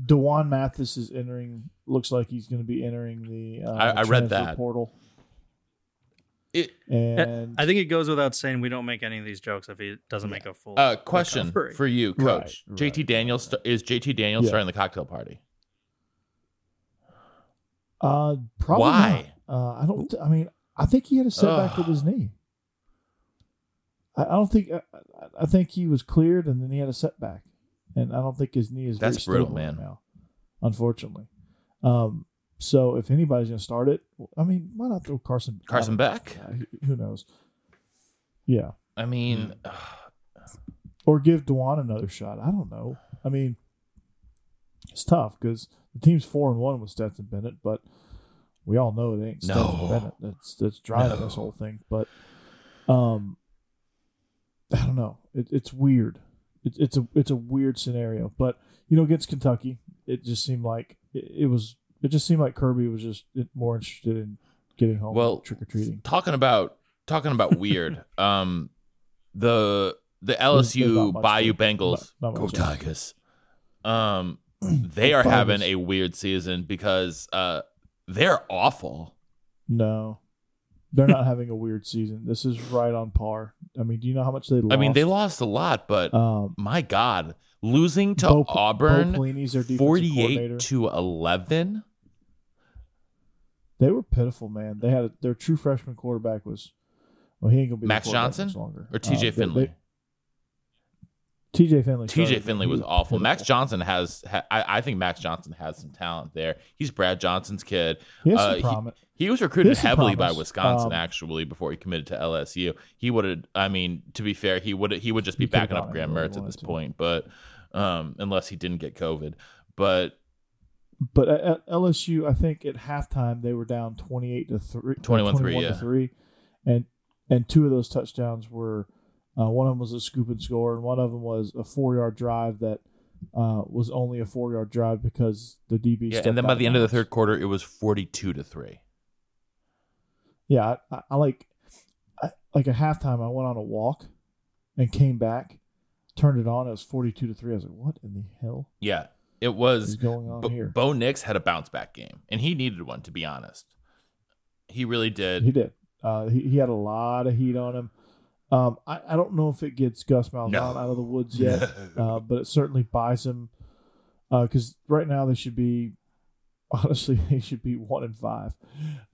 D'Wan Mathis is entering. Looks like he's going to be entering the. Uh, I- I read that. portal, It, and I think it goes without saying we don't make any of these jokes if he doesn't make a full. uh, question recovery. for you, Coach. right, JT Daniels st- is JT Daniels Yeah. starting the cocktail party. Uh, probably Why? not. Uh, I don't. I mean, I think he had a setback Ugh. with his knee. I, I don't think. I, I- I think he was cleared, and then he had a setback, and I don't think his knee is. very That's brutal, stable right man. now, unfortunately. Um. So if anybody's going to start it, I mean, why not throw Carson? Carson? Yeah, who- who knows? Yeah, I mean, or give D'Wan another shot. I don't know. I mean, it's tough because the team's four and one with Stetson Bennett, but we all know it ain't Stetson No. Bennett that's that's driving No. this whole thing. But um, I don't know. It, it's weird. It, it's a it's a weird scenario. But you know, against Kentucky, it just seemed like it, it was. It just seemed like Kirby was just more interested in getting home, well, trick or treating. talking about talking about weird. [laughs] um, the the LSU Bayou Bengals, not- not go. Tigers. Um, [clears throat] they are having a weird season because uh, they're awful. No, they're not having a weird season. This is right on par. I mean, do you know how much they lost? I mean, they lost a lot, but Um, my God, losing to Bo- Auburn, Bo their forty-eight to eleven. They were pitiful, man. They had a, their true freshman quarterback was well, he ain't gonna be Max Johnson longer. or T.J. Uh, Finley. they- T.J. Finley. TJ Finley was awful. Max. Johnson has, ha, I, I think Max Johnson has some talent there. He's Brad Johnson's kid. He Uh, promise. He was recruited He heavily by. Wisconsin Um, actually before he committed to LSU. He would have. I mean, to be fair, he would he would just be backing up Graham Mertz at this to. point, but um, unless he didn't get COVID. But But at, LSU, I think at halftime they were down twenty eight to three, 21-3, 21 yeah. to three, and and two of those touchdowns were uh, one of them was a scoop and score, and one of them was a four yard drive that uh, was only a four yard drive because the DB. yeah, and then by the end of the third quarter, it was forty-two to three. Yeah, I, I, I like I, like a halftime. I went on a walk and came back, turned it on. It was forty two to three. I was like, "What in the hell Yeah, it was. going on Bo, here?" Bo Nix had a bounce back game, and he needed one to be honest. He really did. He did. Uh, he, he had a lot of heat on him. Um, I, I don't know if it gets Gus Malzahn No. out of the woods [laughs] yet, uh, but it certainly buys him. Because right now they should be, honestly, [laughs] they should be one and five,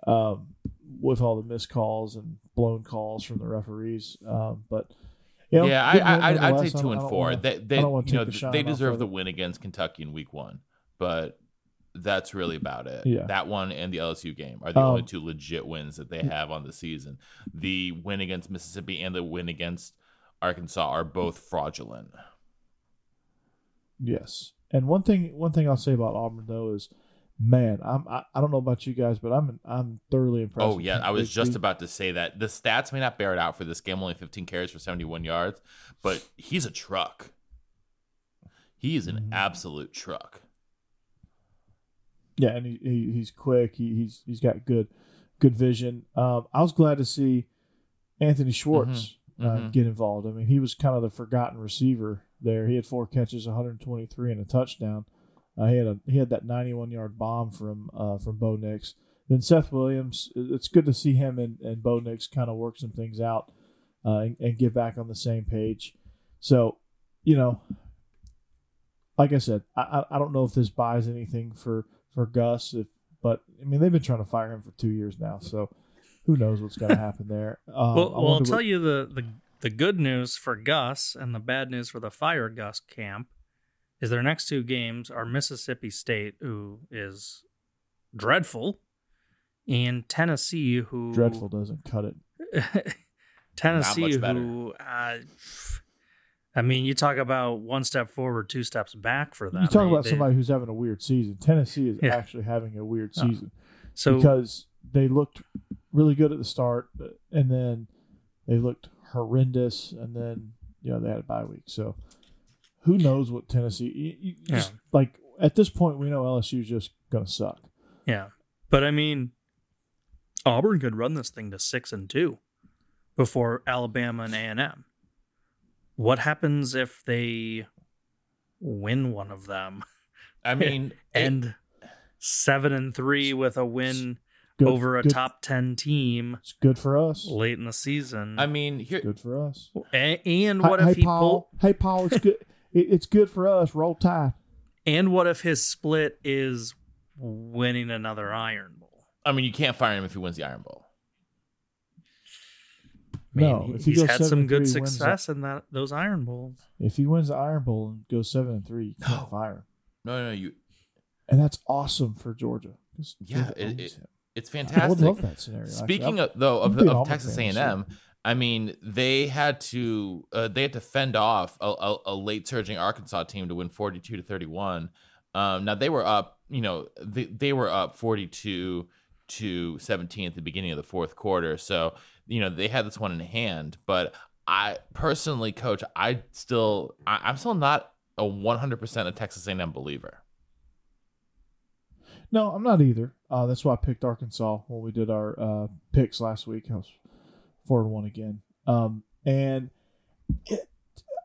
um, with all the missed calls and blown calls from the referees. Um, but you know, yeah, I, I, nonetheless. say two and I don't four. wanna- they, they, I don't wanna you know, the they deserve the win against Kentucky in Week One, but that's really about it. Yeah. That one and the LSU game are the Um, only two legit wins that they have on the season. The win against Mississippi and the win against Arkansas are both fraudulent. Yes. And one thing one thing I'll say about Auburn though is, man, I'm I, I don't know about you guys, but I'm I'm thoroughly impressed. Oh yeah, I was just about to say that the stats may not bear it out for this game. Only 15 carries for 71 yards, but he's a truck. He is an Mhm. absolute truck. Yeah, and he, he he's quick. He, he's he's got good good vision. Um, I was glad to see Anthony Schwartz Uh, mhm. get involved. I mean, he was kind of the forgotten receiver there. He had four catches, 123, and a touchdown. Uh, he had a he had that 91 yard bomb from uh, from Bo Nix. Then Seth Williams. It's good to see him and, and Bo Nix kind of work some things out uh, and, and get back on the same page. So, you know, like I said, I- I don't know if this buys anything for for Gus, if but I mean they've been trying to fire him for two years now, so who knows what's going to happen there. [laughs] Um, well, I well I'll tell what- you the, the the good news for Gus and the bad news for the fire Gus camp is their next two games are Mississippi State, who is dreadful, and Tennessee, who dreadful doesn't cut it. [laughs] Tennessee, much better. who uh, I mean, you talk about one step forward, two steps back for them. You talk They- about they- somebody who's having a weird season. Tennessee is Yeah. actually having a weird Oh. season so because they looked really good at the start, and then they looked horrendous, and then you know they had a bye week. So who knows what Tennessee? You, you just, like at this point, we know LSU is just gonna suck. Yeah. But I mean, Auburn could run this thing to six and two before Alabama and A and M. What happens if they win one of them I [laughs] mean, it- and seven and three with a win Good, over a good- top ten team It's good for us. late in the season? I mean, here Good for us. A- and what hey, if he Paul? pull? Hey Paul, it's good. [laughs] It, it's good for us. Roll Tide. And what if his split is winning another Iron Bowl? I mean, you can't fire him if he wins the Iron Bowl. Man, No, he- if he he's goes had seven some and good three, the- success in that those Iron Bowls. If he wins the Iron Bowl and goes seven and three, you can't No. fire him. No, no, you. And that's awesome for Georgia. 'cause Yeah, Georgia it- owns it- him. It's I would love that scenario. Speaking I'm- of though of, of Texas A fan, and so- M, I mean they had to uh, they had to fend off a, a, a late surging Arkansas team to win forty two to thirty one. Um, now they were up, you know, they, they were up forty two to seventeen at the beginning of the fourth quarter. So you know they had this one in hand. But I personally, coach, I still I, I'm still not a one hundred percent a Texas A and M believer. No, I'm not either. Uh, that's why I picked Arkansas when we did our uh, picks last week. I was four and one again. Um, and it,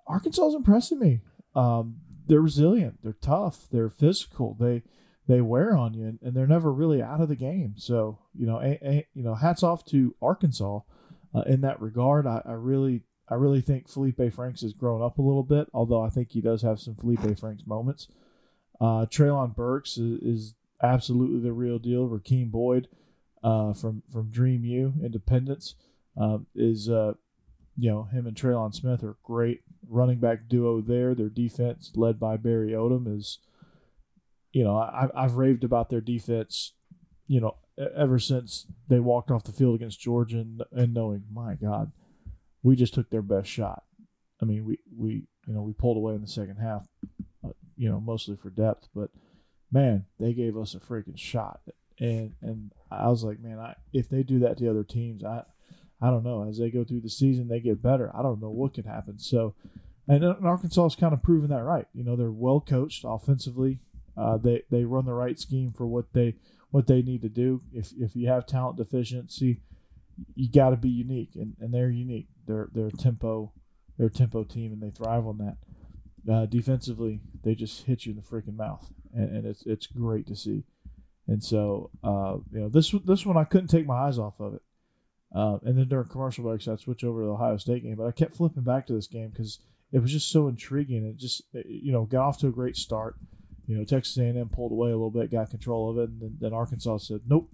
Arkansas is impressing me. Um, they're resilient. They're tough. They're physical. They they wear on you, and, they're never really out of the game. So you know, a, a, you know, hats off to Arkansas uh, in that regard. I, I really I really think Feleipe Franks has grown up a little bit, although I think he does have some Feleipe Franks moments. Uh, Treylon Burks is, is absolutely the real deal. Rakeem Boyd uh, from from Dream U Independence um, is uh, you know him and Trelon Smith are great running back duo there. Their defense led by Barry Odom is you know I, I've raved about their defense you know ever since they walked off the field against Georgia and, and knowing my God we just took their best shot. I mean we we you know we pulled away in the second half uh, you know mostly for depth but man, they gave us a freaking shot. And and I was like, man, I, if they do that to other teams, I I don't know. As they go through the season, they get better. I don't know what could happen. So, and, uh, Arkansas has kind of proven that right. You know, they're well coached offensively. Uh, they they run the right scheme for what they what they need to do. If if you have talent deficiency, you got to be unique, and, and they're unique. They're they're tempo they're tempo team, and they thrive on that. Uh, defensively, they just hit you in the freaking mouth, and, and it's it's great to see. And so, uh, you know, this this one I couldn't take my eyes off of it. Uh, and then during commercial breaks, I'd switch over to the Ohio State game, but I kept flipping back to this game because it was just so intriguing. It just it, you know got off to a great start. You know, Texas A&M pulled away a little bit, got control of it, and then, then Arkansas said, "Nope,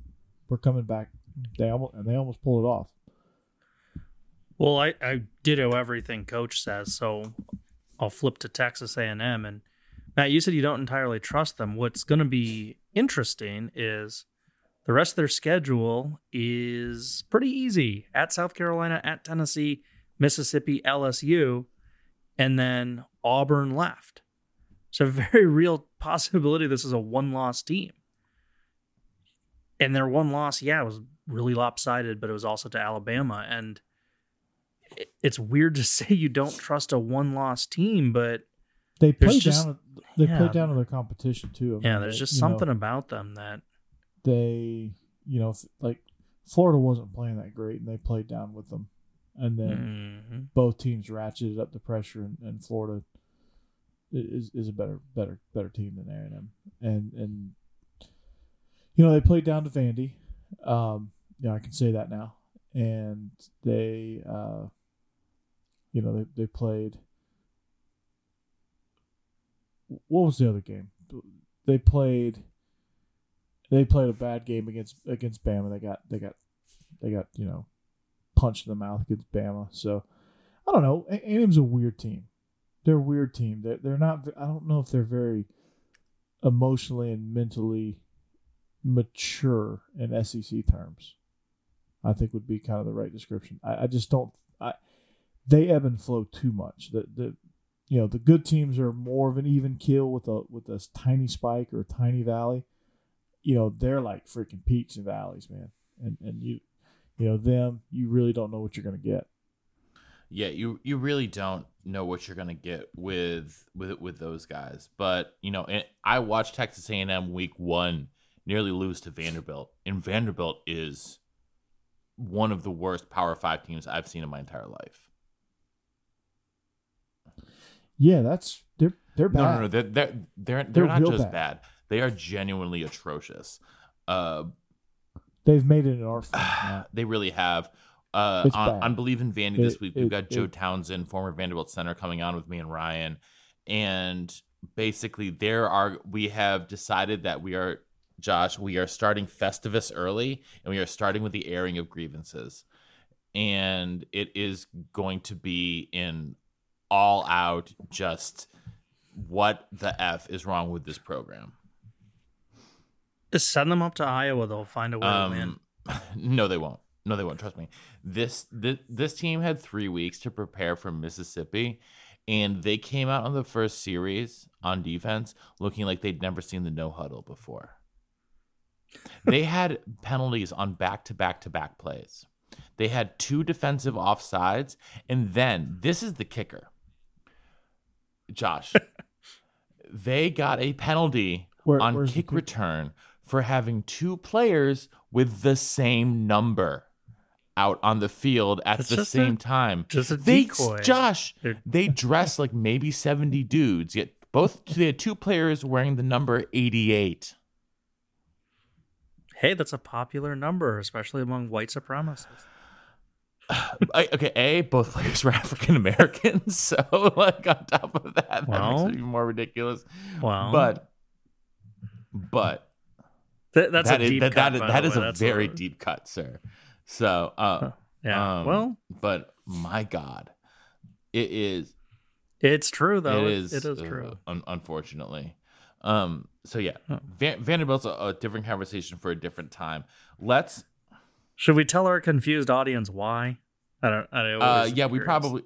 we're coming back." They almost and they almost pulled it off. Well, I, I ditto everything Coach says, so I'll flip to Texas A&M. And Matt, you said you don't entirely trust them. What's going to be interesting is the rest of their schedule is pretty easy: at South Carolina, at Tennessee, Mississippi, LSU, and then Auburn left. So a [laughs] very real possibility this is a one-loss team. And their one loss, yeah, was really lopsided, but it was also to Alabama. And it's weird to [laughs] say you don't trust a one loss team, but They play just- down. They play down to their competition too. I Yeah, mean, there's just you know, something about them that they, you know, like Florida wasn't playing that great, and they played down with them, and then Mhm. both teams ratcheted up the pressure, and, and Florida is is a better better better team than A and M, and and you know they played down to Vandy. Um, yeah, I can say that now, and they, uh, you know, they they played. What was the other game? They played. They played a bad game against against Bama. They got they got they got you know punched in the mouth against Bama. So I don't know. A- A&M's a weird team. They're a weird team. They're they're not. I don't know if they're very emotionally and mentally mature in SEC terms. I think would be kind of the right description. I, I just don't. I they ebb and flow too much. The the you know the good teams are more of an even keel with a with a tiny spike or a tiny valley. You know they're like freaking peaks and valleys, man. And and you you know them you really don't know what you're gonna get. Yeah, you you really don't know what you're gonna get with with with those guys. But you know, I watched Texas A&M week one nearly lose to Vanderbilt, and Vanderbilt is one of the worst Power Five teams I've seen in my entire life. Yeah, that's they're they're bad. No, no, no, they're they're they're, they're, They're not just bad. bad. They are genuinely atrocious. Uh, They've made it an [sighs] art they really have. Uh, on, bad. on Believe in Vandy this It- week, we've it- got Joe Townsend, former Vanderbilt center, coming on with me and Ryan. And basically, there are we have decided that we are, Josh, we are starting Festivus early, and we are starting with the airing of grievances, and it is going to be in all out just what the f is wrong with this program. Just send them up to Iowa. They'll find a way to win. Um, [laughs] no, they won't. No, they won't. Trust me. This, this this team had three weeks to prepare for Mississippi, and they came out on the first series on defense looking like they'd never seen the no huddle before. they had penalties on back to back to back plays. They had two defensive offsides, and then this is the kicker. Josh, [laughs] they got a penalty Where- on where's the kick kick? return for having two players with the same number out on the field at That's the same a- time. just a they, decoy. Josh, They're- dress like maybe 70 dudes, yet both they had two players wearing the number 88. Hey, that's a popular number, especially among white supremacists. [sighs] I, okay, A, both players were [laughs] African Americans, [laughs] so like on top of that, that Well. makes it even more ridiculous. Well, But but th- that's that a is deep that, cut, that, that is a That's very deep cut, sir. So uh Yeah. um, well, but my God, it is it's true though. it It is is. It is uh, true. un- unfortunately. Um. So yeah, Huh. Van- Vanderbilt's a, a different conversation for a different time. Let's. Should we tell our confused audience why? I don't. I Uh. always Yeah. We probably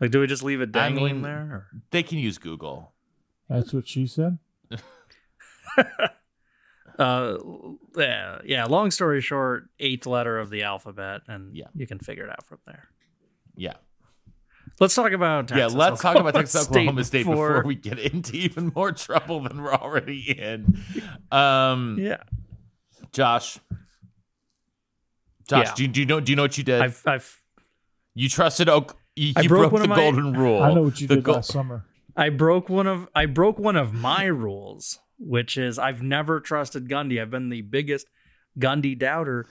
like. Do we just leave it I dangling mean- there? they can use Google. That's what she said. [laughs] Or? Uh. Yeah. Yeah. Long story short, eighth letter of the alphabet, and Yeah. you can figure it out from there. Yeah. Let's talk about Texas, yeah. Let's talk about Oklahoma Texas Oklahoma State before we get into even more trouble than we're already in. Um. Yeah. Josh. Josh, Yeah. do, you, do you know? Do you know what you did? I've. I've. you trusted Oak. You, I you broke broke, the my- golden rule. I know what you The did go- last summer. I broke one of I broke one of my rules, which is I've never trusted Gundy. I've been the biggest Gundy doubter.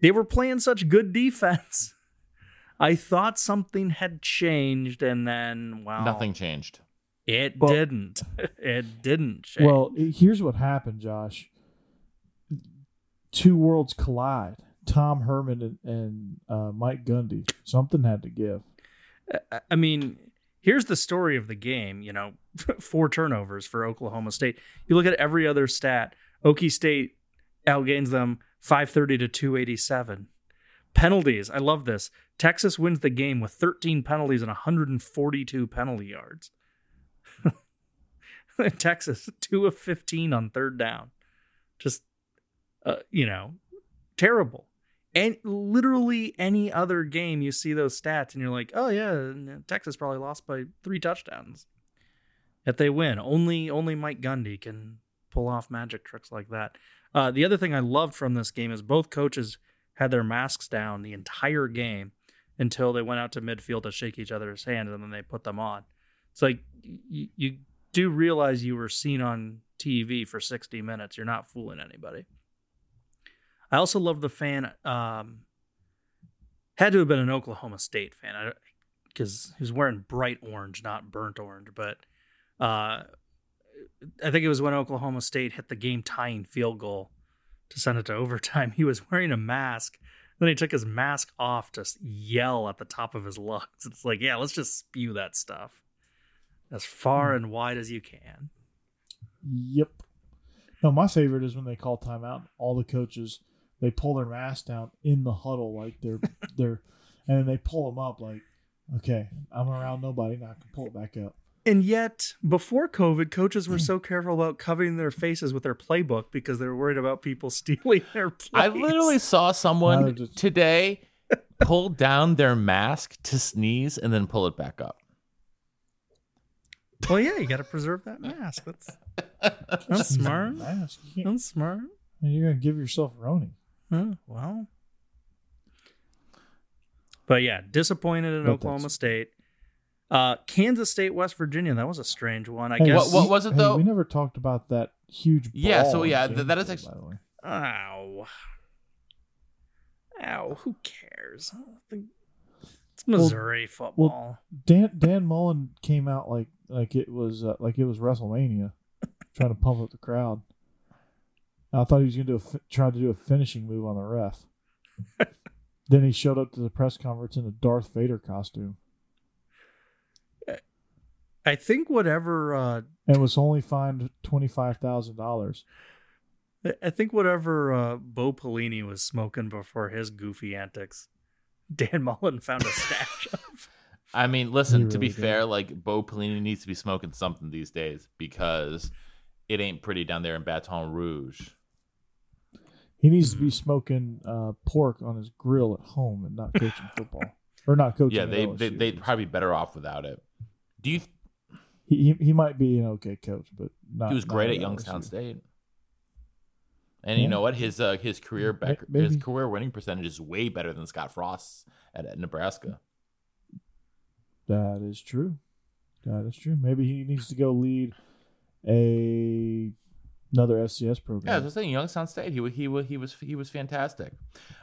They were playing such good defense. [laughs] I thought something had changed, and then well, Nothing changed. It Well- didn't. [laughs] It didn't. Change. Well, here's what happened, Josh. Two worlds collide. Tom Herman and, and uh, Mike Gundy. Something had to give. I- I mean, here's the story of the game. You know, [laughs] four turnovers for Oklahoma State. You look at every other stat. Okie State outgains them 530 to 287. Penalties. I love this. Texas wins the game with 13 penalties and 142 penalty yards. [laughs] Texas, 2 of 15 on third down. Just, uh, you know, terrible. And literally any other game, you see those stats and you're like, oh, yeah, Texas probably lost by three touchdowns. Yet they win. Only only Mike Gundy can pull off magic tricks like that. Uh, the other thing I loved from this game is both coaches had their masks down the entire game until they went out to midfield to shake each other's hands and then they put them on. It's like y- you do realize you were seen on TV for 60 minutes. You're not fooling anybody. I also love the fan. Um, had to have been an Oklahoma State fan because he was wearing bright orange, not burnt orange. But uh, I think it was when Oklahoma State hit the game tying field goal to send it to [laughs] overtime. He was wearing a mask. Then he took his mask off to yell at the top of his lungs. It's like, yeah, let's just spew that stuff as far and wide as you can. Yep. No, my favorite is when they call timeout. All the coaches they pull their mask down in the huddle, like they're [laughs] they're, and then they pull them up, like, okay, I'm around nobody, now I can pull it back up. And yet, before COVID, coaches were [clears throat] so careful about covering their faces with their playbook because they were worried about people [laughs] stealing their plays. I literally saw someone just- today [laughs] pull down their mask to sneeze and then pull it back up. Well, yeah, you got to preserve that mask. That's that's smart. Mask. That's smart. You're gonna give yourself Roni. Huh, well, but yeah, disappointed in But Oklahoma that's- State. Uh, Kansas State, West Virginia. That was a strange one. I Hey, guess. What- what was it, hey, though? We never talked about that huge. Yeah, so yeah, th- that is Janesville, actu- by the way. Ow. Ow. Who cares? I don't think- It's Well- Missouri football. Dan Dan Mullen came out like like it was uh, like it was WrestleMania, [laughs] trying to pump up the crowd. I thought he was gonna do a try to do a finishing move on the ref. [laughs] then he showed up to the press conference in a Darth Vader costume I think whatever. Uh, and was only fined twenty five thousand dollars. I think whatever uh, Bo Pelini was smoking before his goofy antics, [laughs] Dan Mullen found a stash of. I mean, listen, He to be did. fair, like Bo Pelini needs to be smoking something these days because it ain't pretty down there in Baton Rouge. He needs to be smoking uh, pork on his grill at home and not coaching [laughs] football or not coaching. Football. Yeah, they, they they'd probably be better off without it. Do you? he, he he might be an okay coach, but not. He was great at LSU. Youngstown State. And you know what? His uh, his career back his career winning percentage is way better than Scott Frost's at, at Nebraska. That is true. That is true. Maybe he needs to go lead a another FCS Yeah, program. as I was saying, Youngstown State. He wa- he wa- he was he was fantastic.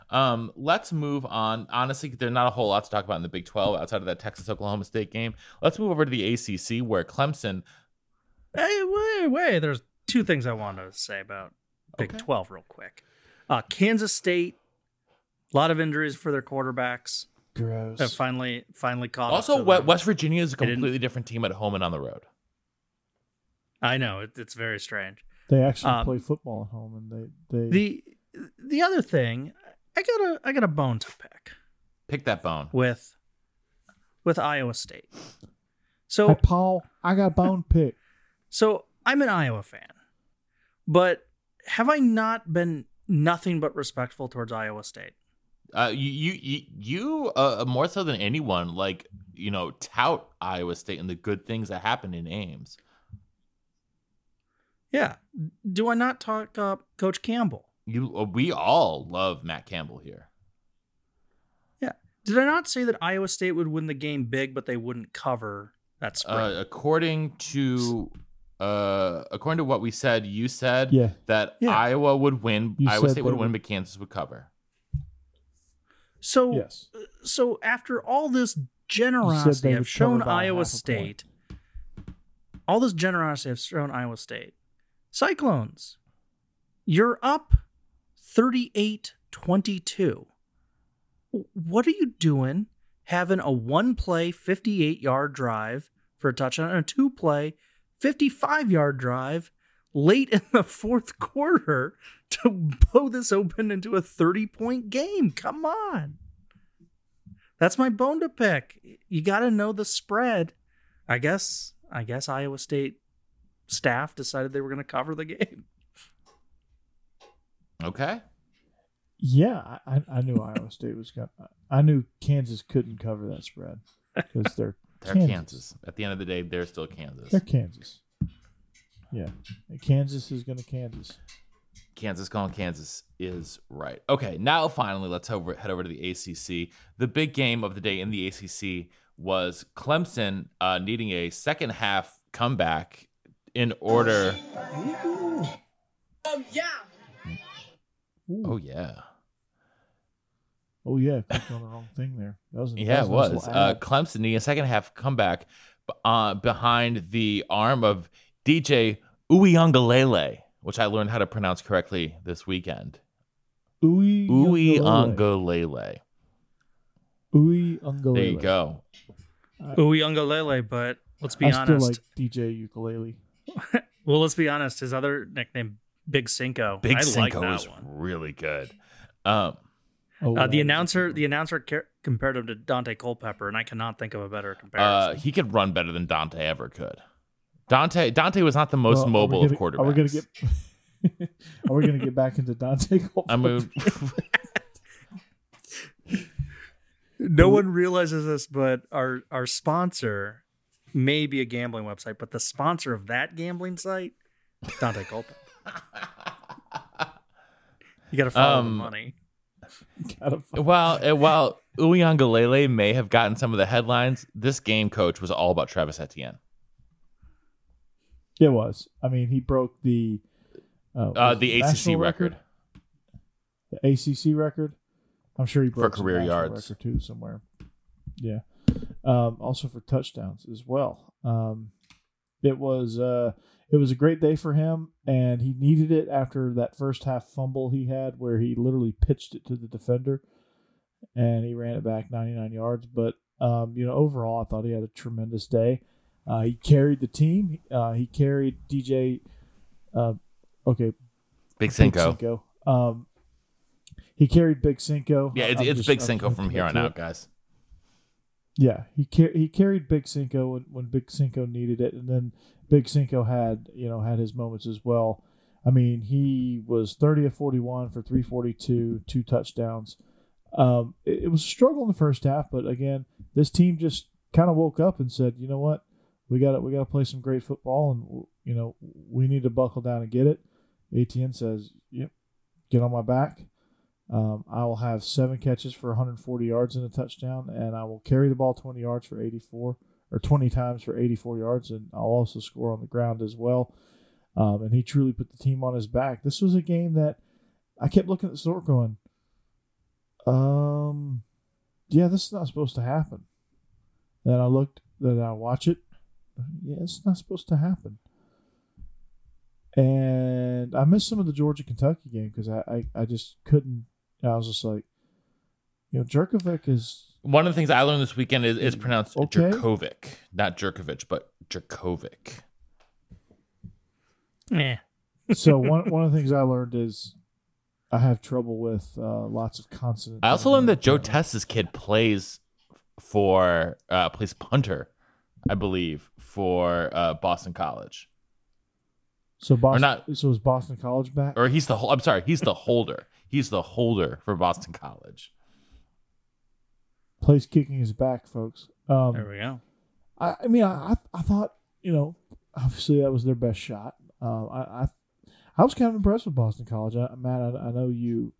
Um, let's move on. Honestly, there's not a whole lot to talk about in the Big 12 outside of that Texas Oklahoma State game. Let's move over to the ACC where Clemson. Hey, wait, wait. There's two things I wanted to say about Big Okay. 12 real quick. Uh, Kansas State, a lot of injuries for their quarterbacks. Gross. Have finally, finally caught. up Also, to We- them. West Virginia is a completely different team at home and on the road. I know it, it's very strange. They actually Um, play football at home, and they they The the other thing, I got a I got a bone to pick Pick that bone. with with Iowa State. Hey, So Paul, I got a bone [laughs] pick. so I'm an Iowa fan, but have I not been nothing but respectful towards Iowa State? Uh, you you you, you uh, more so than anyone, like you know, tout Iowa State and the good things that happen in Ames. Yeah. Do I not talk up Coach Campbell? You, uh, we all love Matt Campbell here. Yeah. Did I not say that Iowa State would win the game big, but they wouldn't cover that spread? Uh, according to uh, according to what we said, you said Yeah. that Yeah. Iowa would win. You Iowa said State would win, but Kansas would cover. so Yes. so after all this generosity I've shown Iowa half a point. State, all this generosity I've shown Iowa State, Cyclones, you're up 38 22. What are you doing having a one play 58 yard drive for a touchdown and a two play 55 yard drive late in the fourth quarter to blow this open into a 30 point game? Come on. That's my bone to pick. You got to know the spread. I guess I guess Iowa State staff decided they were going to cover the game. [laughs] Okay. Yeah, I, I knew Iowa State was going. I knew Kansas couldn't cover that spread because they're [laughs] They're Kansas. Kansas. At the end of the day, they're still Kansas. They're Kansas. Yeah, Kansas is going to Kansas. Kansas calling Kansas is right. Okay, now finally, let's over, head over to the ACC. The big game of the day in the ACC was Clemson uh, needing a second half comeback in order. Ooh. Oh yeah, Oh yeah, clicked on the wrong thing there. That was yeah, that it was. Uh. Clemson needing a second half comeback uh, behind the arm of DJ Uiagalelei, which I learned how to pronounce correctly this weekend. Uwe Uiagalelei. Uwe There you go. Uyungalele, but let's be I honest. still like DJ ukulele. Well, let's be honest. His other nickname, Big Cinco. Big I like Cinco that is one. really good. Um, Oh, Uh, the announcer, the announcer car- compared him to Daunte Culpepper, and I cannot think of a better uh, comparison. he could run better than Daunte ever could. Daunte Daunte was not the most Well, mobile gonna- of quarterbacks. Are we gonna get? [laughs] are we gonna get back into Daunte? Culpepper? I mean, [laughs] no one realizes this, but our our sponsor may be a gambling website, but the sponsor of that gambling site, Daunte Culpepper. You got to follow the Um, money. Gotta find- while uh, while Uiagalelei may have gotten some of the headlines, this game coach was all about Travis Etienne. It was. I mean, he broke the uh, Uh, was the ACC national record. the ACC record. I'm sure he For broke some career national yards. record too somewhere. Yeah. Um, also for touchdowns as well. Um, it was uh, it was a great day for him, and he needed it after that first half fumble he had, where he literally pitched it to the defender, and he ran it back 99 yards. But um, you know, overall, I thought he had a tremendous day. Uh, he carried the team. Uh, he carried DJ. Uh, okay, Big Big Cinco. Cinco. Um, he carried Big Cinco. Yeah, it's, it's just- Big Cinco from here on out, guys. Yeah, he car- he carried Big Cinco when, when Big Cinco needed it, and then Big Cinco had you know had his moments as well. I mean, he was thirty of forty one for three forty two, two touchdowns. Um, it, it was a struggle in the first half, but again, this team just kind of woke up and said, you know what, we got we got to play some great football, and you know we need to buckle down and get it. Etienne says, yep, get on my back. Um, I will have seven catches for 140 yards and a touchdown, and I will carry the ball 20 yards for 84 or 20 times for 84 yards, and I'll also score on the ground as well. Um, and he truly put the team on his back. This was a game that I kept looking at the score going, um, yeah, this is not supposed to happen. Then I looked, then I watch it. Yeah, it's not supposed to happen. And I missed some of the Georgia Kentucky game because I, I, I just couldn't. I was just like, you know, Jerkovic is One of the things I learned this weekend is, is pronounced Okay. Jerkovic, not Jerkovic, but Jerkovic. Yeah. so one one of the things I learned is I have trouble with uh, lots of consonants. I also learned that Joe Test's kid plays for uh, plays punter, I believe, for uh, Boston College, So Boston, not- so is Boston College back? or he's the hol- I'm sorry, he's the holder. He's the holder for Boston College. Plays kicking his back, folks. Um, There we go. I, I mean, I, I I thought you know, obviously that was their best shot. Um, I, I I was kind of impressed with Boston College. I, Matt, I, I know you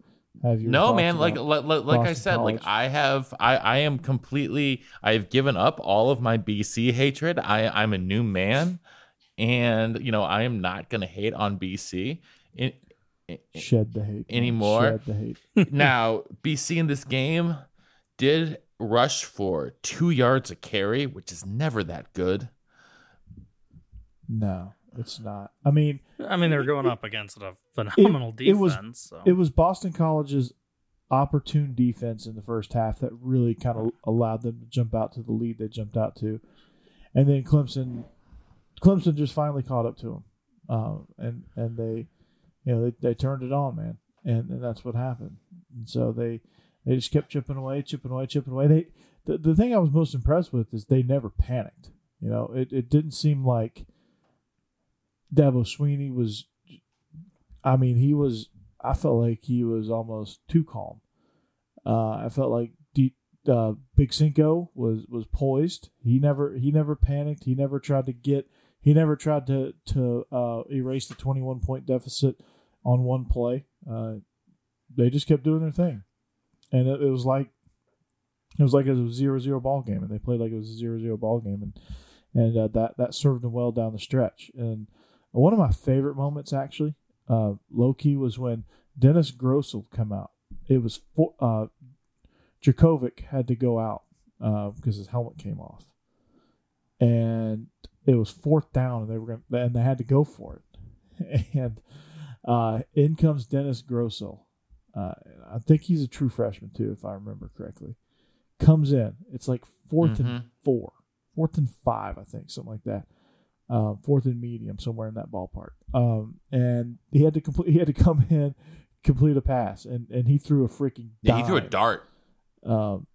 have your No, man, like like, like, like I Boston said, like I have I I am completely I've given up all of my BC hatred. I I'm a new man and you know, I am not going to hate on BC. In, in- shed the hate anymore. Shed the hate. [laughs] now, BC in this game did rush for 2 yards a carry, which is never that good. No, it's not. I mean, I mean, they're going up against a phenomenal it was- defense. so. it was Boston College's opportune defense in the first half that really kind of allowed them to jump out to the lead they jumped out to, and then Clemson, Clemson just finally caught up to them, um, and and they, you know, they, they turned it on, man, and, and that's what happened. And so they they just kept chipping away, chipping away, chipping away. They the, the thing I was most impressed with is they never panicked. You know, it, it didn't seem like Dabo Swinney was I mean, he was. I felt like he was almost too calm. Uh, I felt like D, uh, Big Cinco was was poised. He never he never panicked. He never tried to get. He never tried to to uh, erase the twenty one point deficit on one play. Uh, they just kept doing their thing, and it, it was like it was like it was a zero zero ball game, and they played like it was a zero zero ball game, and and uh, that that served them well down the stretch. And one of my favorite moments, actually, uh, low key, was when Dennis Grosel come out. It was for, uh, Jurkovec had to go out uh, because his helmet came off, and it was fourth down, and they were gonna, and they had to go for it, [laughs] and uh, in comes Dennis Grosel. Uh, I think he's a true freshman too, if I remember correctly. Comes in, it's like 4th and Mhm. four, fourth and five, I think, something like that. Um, fourth and medium, somewhere in that ballpark. Um, and he had to complete. He had to come [laughs] in, complete a pass, and and he threw a freaking. Yeah, he threw a dart. Um,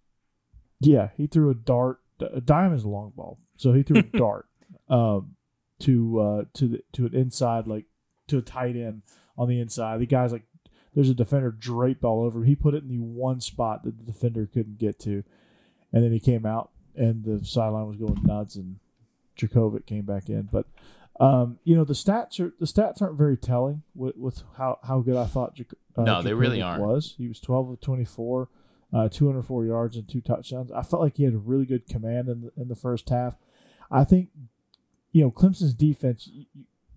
yeah, he threw a dart. A dime is a long ball, so he threw a [laughs] dart um, to uh, to the to an inside like to a tight end on the inside. The guy's like, there's a defender draped all over. him. He put it in the one spot that the defender couldn't get to, and then he came out and the sideline was going nuts, and Dracovic came back in. But um, you know the stats are the stats aren't very telling with, with how, how good I thought. Jac- uh, No, they really aren't. Was he was twelve of twenty four uh, 204 yards and two touchdowns. I felt like he had a really good command in the, in the first half. I think, you know, Clemson's defense, you,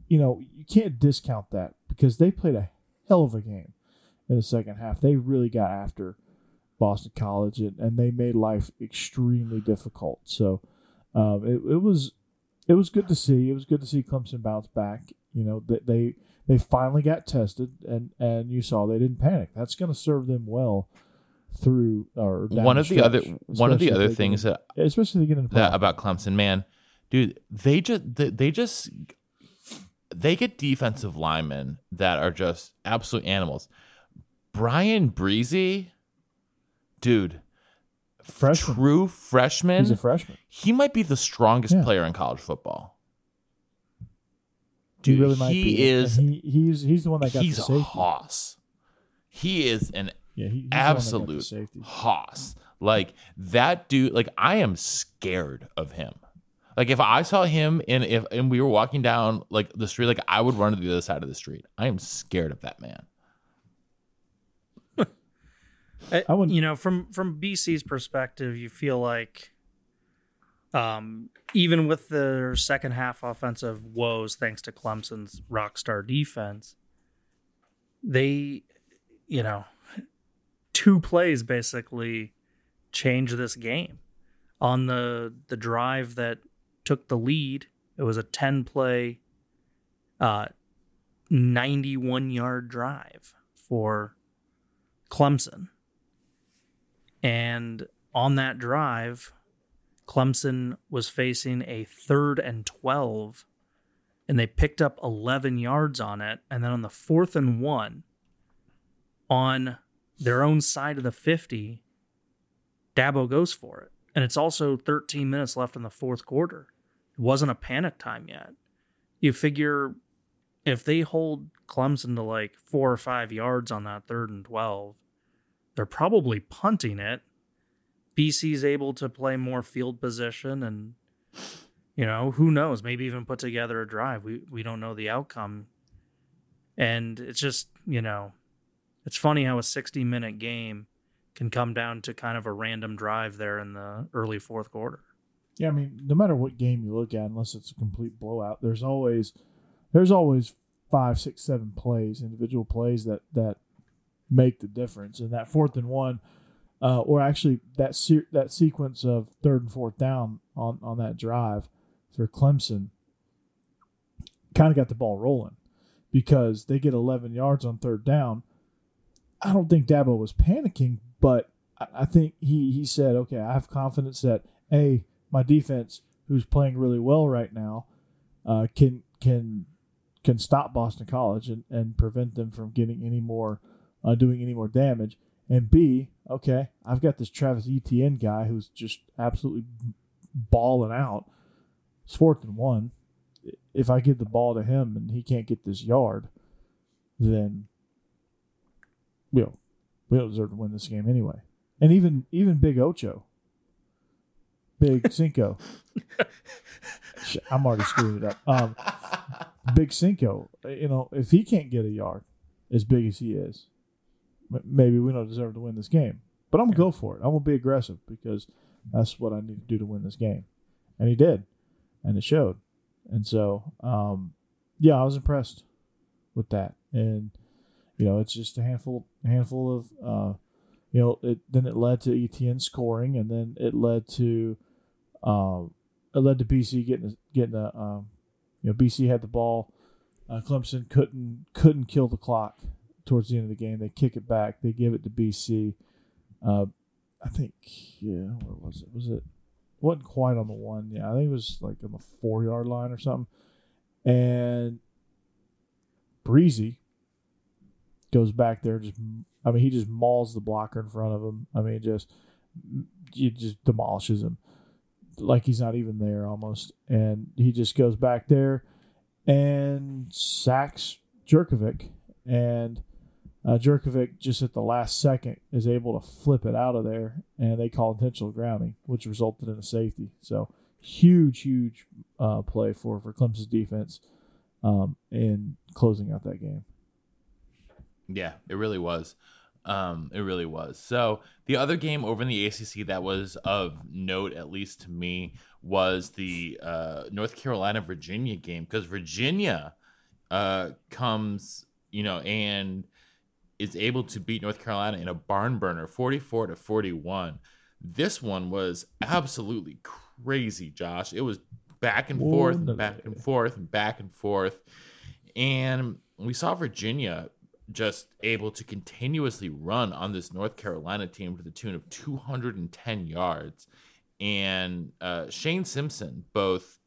you know, you can't discount that because they played a hell of a game in the second half. They really got after Boston College and, and they made life extremely difficult. So um, it, it was it was good to see. It was good to see Clemson bounce back. You know, that they they finally got tested and and you saw they didn't panic. That's going to serve them well through or One of the stretch, other one of the other things get, that especially they get into that about Clemson, man, dude, they just they, they just they get defensive linemen that are just absolute animals. Bryan Bresee, dude, freshman. true freshman. He's a freshman. he might be the strongest Yeah. player in college football. He Dude, really might he be. Is He, he's he's the one that got he's the a hoss. He is an Yeah, he, he's the one that got the absolute safety. hoss. Like that dude. Like I am scared of him. Like if I saw him and if and we were walking down like the street, like I would run to the other side of the street. I am scared of that man. [laughs] I, I wouldn't- you know, from from BC's perspective, you feel like, um, even with their second half offensive woes, thanks to Clemson's rock star defense, they, you know, two plays basically change this game. On the the drive that took the lead, it was a ten play, uh, ninety one yard drive for Clemson. And on that drive, Clemson was facing a third and 12, and they picked up 11 yards on it. And then on the fourth and one, on their own side of the 50, Dabo goes for it. And it's also 13 minutes left in the fourth quarter. It wasn't a panic time yet. You figure if they hold Clemson to like four or five yards on that third and 12, they're probably punting it. BC's able to play more field position and you know, who knows, maybe even put together a drive. We we don't know the outcome. And it's just, you know, it's funny how a 60-minute game can come down to kind of a random drive there in the early fourth quarter. Yeah, I mean, no matter what game you look at, unless it's a complete blowout, there's always there's always five, six, seven plays, individual plays that that make the difference. And that fourth and one, uh, or actually that se- that sequence of third and fourth down on on that drive for Clemson, kind of got the ball rolling because they get 11 yards on third down. I don't think Dabo was panicking, but I, think he he said, "Okay, I have confidence that a my defense, who's playing really well right now, uh, can can can stop Boston College and, and prevent them from getting any more uh, doing any more damage. And B, okay, I've got this Travis Etienne guy who's just absolutely balling out. It's fourth and one. If I give the ball to him and he can't get this yard, then we don't, we don't deserve to win this game anyway. and even even Big Ocho, Big Cinco. [laughs] I'm already screwing it up. Um, Big Cinco, you know, if he can't get a yard as big as he is, maybe we don't deserve to win this game. But I'm gonna go for it. I'm gonna be aggressive because that's what I need to do to win this game, and he did, and it showed. And so, um, yeah, I was impressed with that. And you know, it's just a handful, handful of, uh, you know, it then it led to Etienne scoring, and then it led to, um, it led to BC getting getting a, um, you know, BC had the ball. Uh, Clemson couldn't couldn't kill the clock towards the end of the game. They kick it back. They give it to BC. Uh, I think, yeah, where was it? Was it? wasn't quite on the one. Yeah, I think it was like on the four yard line or something. And Bresee goes back there. Just, I mean, he just mauls the blocker in front of him. I mean, just he just demolishes him like he's not even there almost. And he just goes back there and sacks Jurkovec. And uh, Jurkovec just at the last second is able to flip it out of there, and they call intentional grounding, which resulted in a safety. So huge, huge uh, play for for Clemson's defense um, in closing out that game. Yeah, it really was. Um, it really was. So the other game over in the ACC that was of note, at least to me, was the uh, North Carolina Virginia game because Virginia uh, comes, you know, and is able to beat North Carolina in a barn burner, forty-four to forty-one. This one was absolutely crazy, Josh. It was back and forth, and back and forth, and back and forth, and we saw Virginia just able to continuously run on this North Carolina team to the tune of 210 yards. And uh, Shane Simpson, both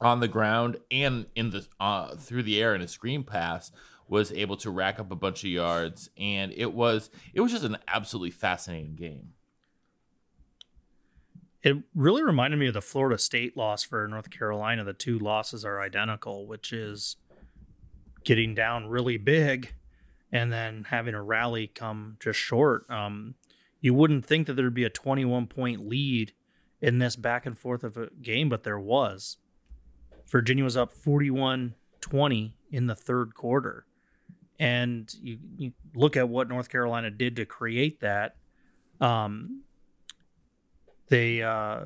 on the ground and in the uh, through the air in a screen pass, was able to rack up a bunch of yards. And it was it was just an absolutely fascinating game. It really reminded me of the Florida State loss for North Carolina. The two losses are identical, which is getting down really big and then having a rally come just short. Um, you wouldn't think that there'd be a 21 point lead in this back and forth of a game, but there was. Virginia was up 41 20 in the third quarter. And you, you look at what North Carolina did to create that. Um, they uh,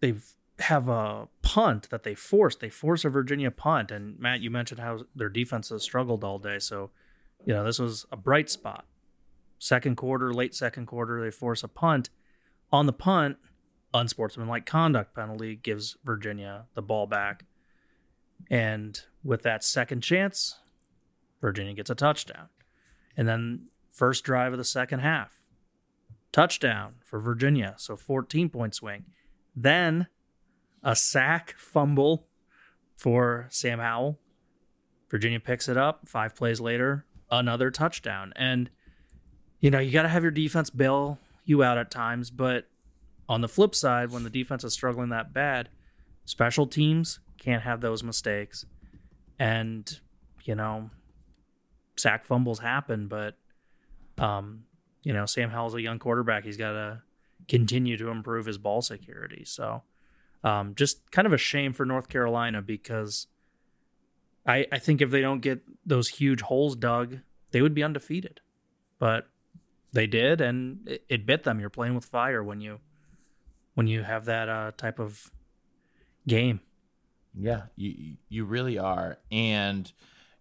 they have a punt that they forced. They force a Virginia punt, and Matt, you mentioned how their defense has struggled all day. So, you know, this was a bright spot. Second quarter, late second quarter, they force a punt. On the punt, unsportsmanlike conduct penalty gives Virginia the ball back, and with that second chance, Virginia gets a touchdown, and then first drive of the second half touchdown for Virginia. So 14 point swing. Then a sack fumble for Sam Howell. Virginia picks it up. Five plays later, another touchdown. And, you know, you got to have your defense bail you out at times. But on the flip side, when the defense is struggling that bad, special teams can't have those mistakes. And, you know, sack fumbles happen, but um, you know, Sam Howell's a young quarterback. He's got to continue to improve his ball security. So, um, just kind of a shame for North Carolina because I, I think if they don't get those huge holes dug, they would be undefeated. But they did, and it, it bit them. You're playing with fire when you when you have that uh, type of game. Yeah, you you really are, and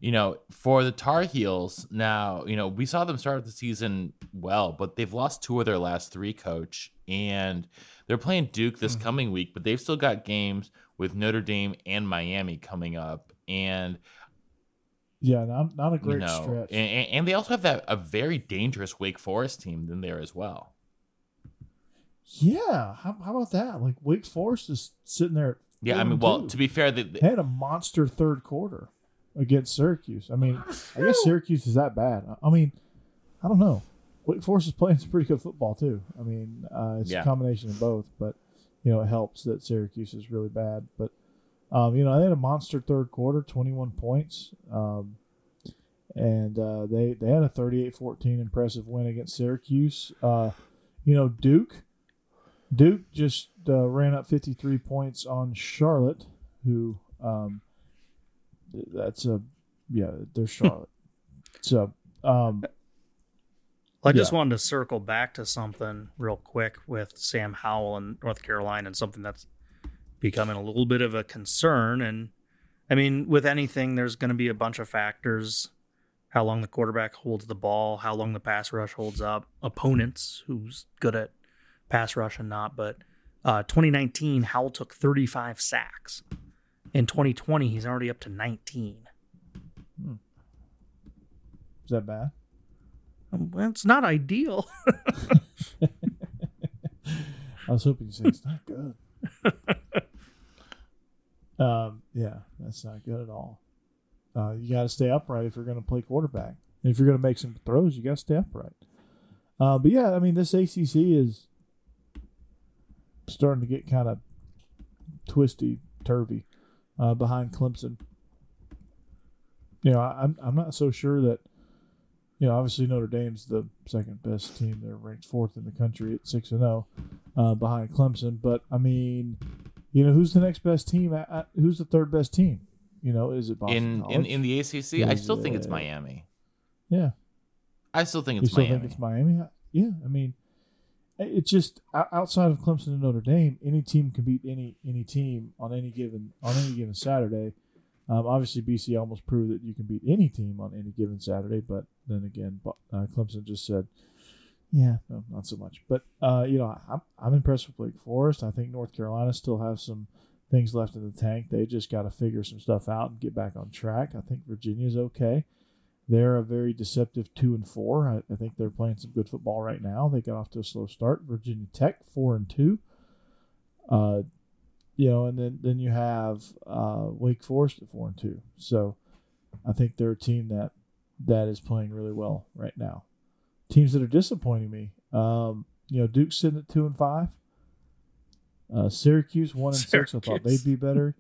you know, for the Tar Heels, now, you know, we saw them start the season well, but they've lost two of their last three, coach. And they're playing Duke this mm-hmm. coming week, but they've still got games with Notre Dame and Miami coming up. And yeah, not, not a great you know, stretch. And, and, they also have that a very dangerous Wake Forest team in there as well. Yeah, how, how about that? Like Wake Forest is sitting there. Yeah, I mean, well, two. to be fair, they, they had a monster third quarter against Syracuse. I mean, I guess [laughs] Syracuse is that bad. I mean, I don't know. Wake Forest is playing some pretty good football too. I mean, uh, it's yeah. a combination of both, but you know it helps that Syracuse is really bad. But um, you know they had a monster third quarter, twenty one points, um, and uh, they they had a 38-14 impressive win against Syracuse. Uh, you know, Duke. Duke just uh, ran up 53 points on Charlotte, who um, that's a yeah, they're [laughs] Charlotte. so um, I just Yeah. wanted to circle back to something real quick with Sam Howell in North Carolina and something that's becoming a little bit of a concern. And I mean, with anything, there's going to be a bunch of factors how long the quarterback holds the ball, how long the pass rush holds up, opponents, who's good at pass rush and not. But uh, 2019, Howell took 35 sacks. In 2020, he's already up to 19. is that bad? Well, it's not ideal. [laughs] [laughs] I was hoping you say it's not good. [laughs] um, yeah, that's not good at all. Uh, you got to stay upright if you're going to play quarterback. And if you're going to make some throws, you got to stay upright. Uh, but yeah, I mean, this ACC is starting to get kind of twisty, turvy uh, behind Clemson. You know, I, I'm I'm not so sure that. You know, obviously Notre Dame's the second best team. They're ranked fourth in the country at six and zero, uh, behind Clemson. But I mean, you know, who's the next best team? At, at- who's the third best team? You know, is it Boston in in College? in the ACC, I Is still think it's Miami. yeah, I still think you it's still Miami. think it's Miami? Yeah, I mean, it's just outside of Clemson and Notre Dame, any team can beat any any team on any given on any given Saturday. Um, obviously, BC almost proved that you can beat any team on any given Saturday, but then again, uh, Clemson just said, "Yeah, no, not so much." But uh, you know, I'm I'm impressed with Wake Forest. I think North Carolina still has some things left in the tank. They just got to figure some stuff out and get back on track. I think Virginia's okay. They're a very deceptive two and four. I, I think they're playing some good football right now. They got off to a slow start. Virginia Tech four and two. Uh, you know, and then then you have uh, Wake Forest at four and two. So I think they're a team that that is playing really well right now. Teams that are disappointing me, um, you know, Duke's sitting at two and five. Uh, Syracuse one and six. I thought they'd be better.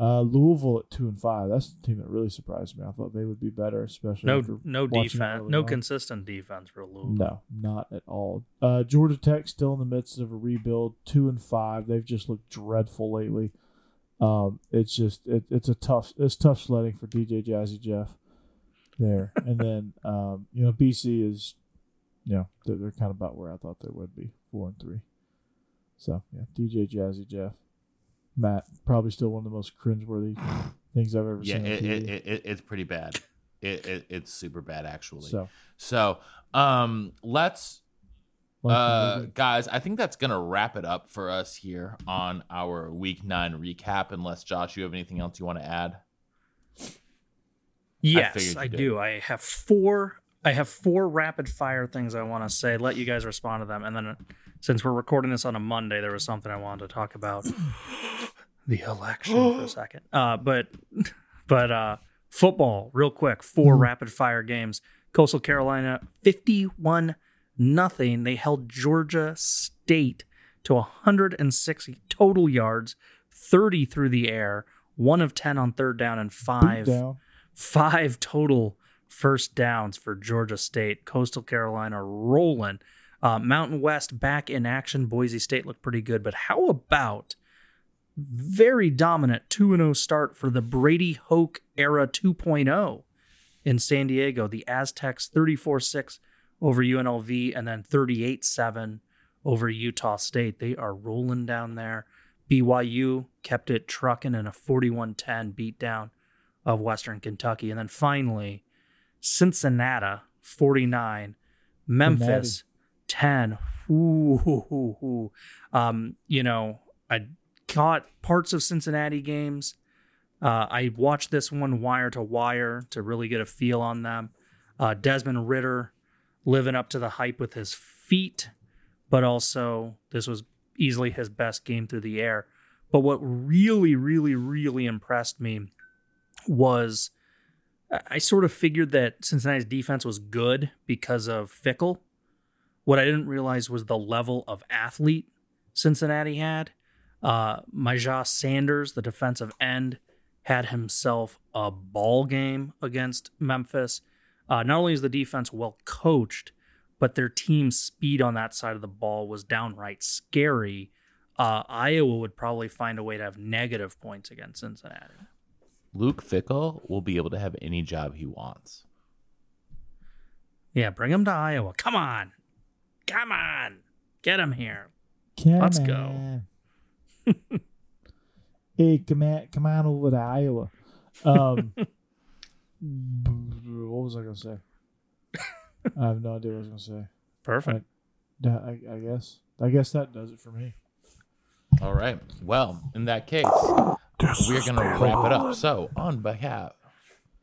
Uh, Louisville at two and five. That's the team that really surprised me. I thought they would be better, especially No, no defense, no on. consistent defense for Louisville. No, not at all. Uh, Georgia Tech still in the midst of a rebuild, two and five. They've just looked dreadful lately. Um, it's just it, it's a tough it's tough sledding for DJ Jazzy Jeff there, and then [laughs] um, you know BC is, you know they're, they're kind of about where I thought they would be, four and three. So yeah, DJ Jazzy Jeff, Matt probably still one of the most cringeworthy things I've ever Yeah, seen. on it, it, it, it, it's pretty bad. It, it it's super bad actually. So, so um, let's uh, guys, I think that's gonna wrap it up for us here on our Week Nine recap. Unless Josh, you have anything else you want to add? Yes, figured I, do. I have four. I have four rapid fire things I want to say. Let you guys respond to them, and then since we're recording this on a Monday, there was something I wanted to talk about [clears throat] the election for a second. Uh, but but uh, football, real quick. Four rapid fire games. Coastal Carolina, fifty-one nothing. They held Georgia State to 160 total yards, 30 through the air, one of 10 on third down, and five down. five total first downs for Georgia State. Coastal Carolina rolling. Uh, Mountain West back in action. Boise State looked pretty good, but how about very dominant 2 0 start for the Brady Hoke era 2.0 in San Diego? The Aztecs 34 6 over UNLV and then 38 7 over Utah State. They are rolling down there. BYU kept it trucking in a 41 10 beatdown of Western Kentucky. And then finally, Cincinnati 49, Memphis 10. Ooh, hoo. Um, you know, I caught parts of Cincinnati games. Uh, I watched this one wire to wire to really get a feel on them. Uh, Desmond Ridder living up to the hype with his feet, but also this was easily his best game through the air. But what really, really, really impressed me was I- sort of figured that Cincinnati's defense was good because of Fickell. What I didn't realize was the level of athlete Cincinnati had. Uh, Myjai Sanders, the defensive end, had himself a ball game against Memphis. Uh, not only is the defense well coached, but their team's speed on that side of the ball was downright scary. Uh, Iowa would probably find a way to have negative points against Cincinnati. Luke Fickell will be able to have any job he wants. Yeah, bring him to Iowa. Come on. Come on. Get him here. Come Let's go. [laughs] hey, come on, come on over to Iowa. Um, [laughs] what was I gonna say? I have no idea what I was gonna say. Perfect. That- I, I guess. I guess that does it for me. All right. Well, in that case, we're going to wrap it up. So, on behalf,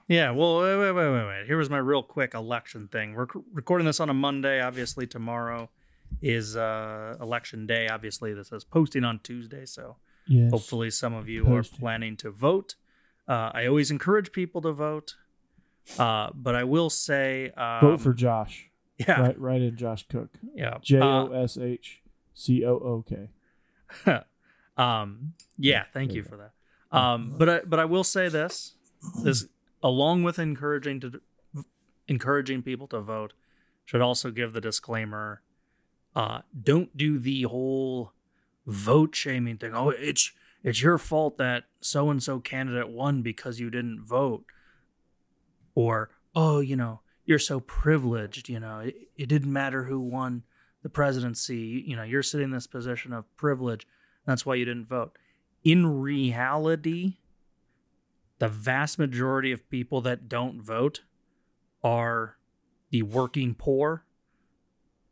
Yeah, well, wait, wait, wait, wait, wait. Here was my real quick election thing. We're c- recording this on a Monday. Obviously, tomorrow is uh, election day. Obviously, this is posting on Tuesday, so Yes. hopefully some of you Posting. are planning to vote. Uh, I always encourage people to vote, uh, but I will say, um, Vote for Josh. yeah, Right, right in Josh Cook. yeah, J Uh, O S H C O O K. [laughs] um, yeah, thank you for that. Um, but I, but I will say this: this, along with encouraging to encouraging people to vote, should also give the disclaimer: uh, don't do the whole vote shaming thing. Oh, it's it's your fault that so and so candidate won because you didn't vote, or oh, you know, you're so privileged. You know, it, it didn't matter who won the presidency. You know, you're sitting in this position of privilege. That's why you didn't vote. In reality, the vast majority of people that don't vote are the working poor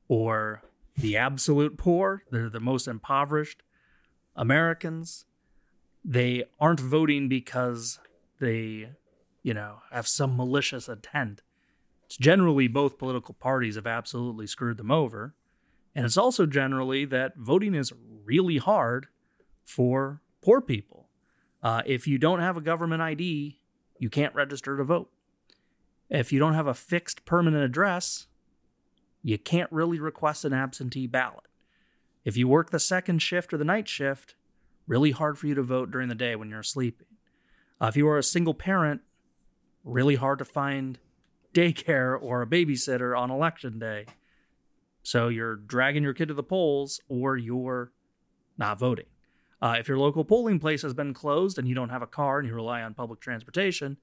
or the absolute poor. They're the most impoverished Americans. They aren't voting because they, you know, have some malicious intent. It's generally both political parties have absolutely screwed them over. And it's also generally that voting is really hard for poor people. Uh, if you don't have a government ID, you can't register to vote. If you don't have a fixed permanent address, you can't really request an absentee ballot. If you work the second shift or the night shift, really hard for you to vote during the day when you're sleeping. Uh, if you are a single parent, really hard to find daycare or a babysitter on election day. So you're dragging your kid to the polls or you're not voting. Uh, if your local polling place has been closed and you don't have a car and you rely on public transportation,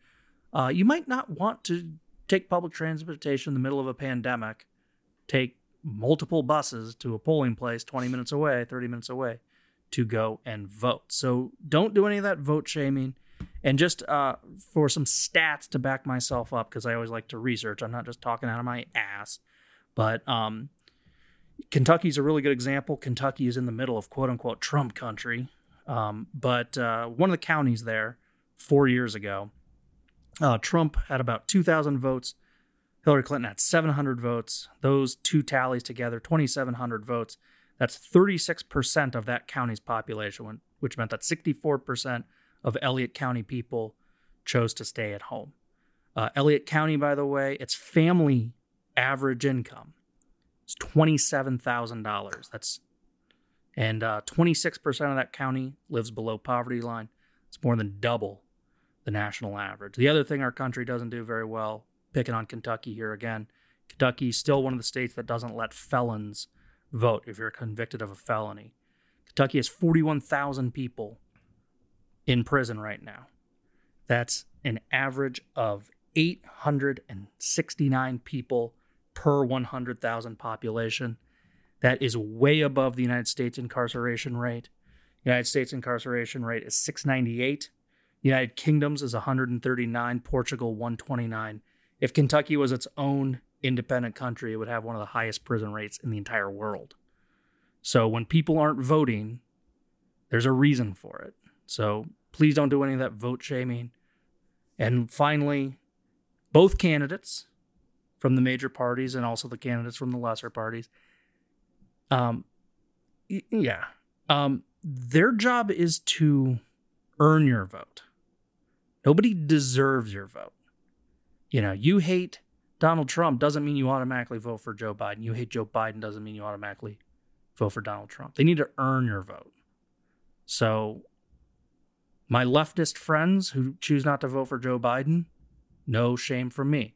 uh, you might not want to take public transportation in the middle of a pandemic, take multiple buses to a polling place 20 minutes away, 30 minutes away to go and vote. So don't do any of that vote shaming. And just uh, for some stats to back myself up, because I always like to research, I'm not just talking out of my ass. But um, Kentucky's a really good example. Kentucky is in the middle of quote unquote Trump country. Um, but uh, one of the counties there four years ago, uh, Trump had about 2,000 votes. Hillary Clinton had 700 votes. Those two tallies together, 2,700 votes. That's 36% of that county's population, which meant that 64% of Elliott County people chose to stay at home. Uh, Elliott County, by the way, its family average income is twenty-seven thousand dollars. That's and uh, twenty-six percent of that county lives below poverty line. It's more than double the national average. The other thing our country doesn't do very well, picking on Kentucky here again, Kentucky is still one of the states that doesn't let felons vote if you're convicted of a felony. Kentucky has forty-one thousand people in prison right now. That's an average of 869 people per 100,000 population. That is way above the United States incarceration rate. United States incarceration rate is 698. United Kingdom's is 139, Portugal 129. If Kentucky was its own independent country, it would have one of the highest prison rates in the entire world. So when people aren't voting, there's a reason for it. So please don't do any of that vote shaming. And finally, both candidates from the major parties and also the candidates from the lesser parties, um, yeah, um, their job is to earn your vote. Nobody deserves your vote. You know, you hate Donald Trump doesn't mean you automatically vote for Joe Biden. You hate Joe Biden doesn't mean you automatically vote for Donald Trump. They need to earn your vote. So, my leftist friends who choose not to vote for Joe Biden, no shame from me.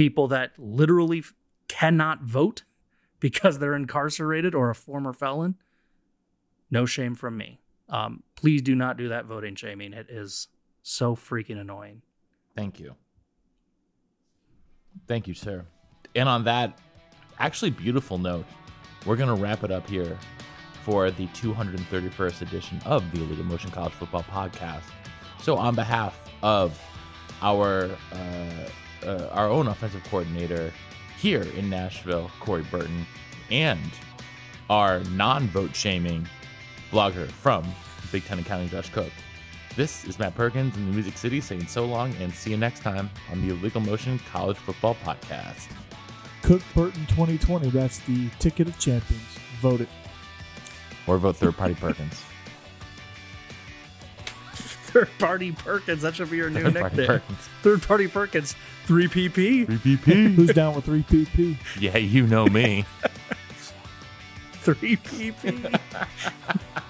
People that literally cannot vote because they're incarcerated or a former felon, no shame from me. Um, please do not do that voting shaming. It is so freaking annoying. Thank you. Thank you, sir. And on that actually beautiful note, we're going to wrap it up here for the 231st edition of the Illegal Motion College Football Podcast. So, on behalf of our uh, uh, our own offensive coordinator here in Nashville, Corey Burton, and our non-vote shaming blogger from Big Ten Accounting, Josh Cook. This is Matt Perkins in the Music City saying so long and see you next time on the Illegal Motion College Football Podcast. Cook Burton 2020. That's the ticket of champions. Vote it. Or vote third party Perkins. Third party Perkins. That should be your new Third party nickname. Perkins. Third party Perkins. 3PP. 3PP. Who's down with 3PP? yeah, you know me. [laughs] 3PP. [laughs]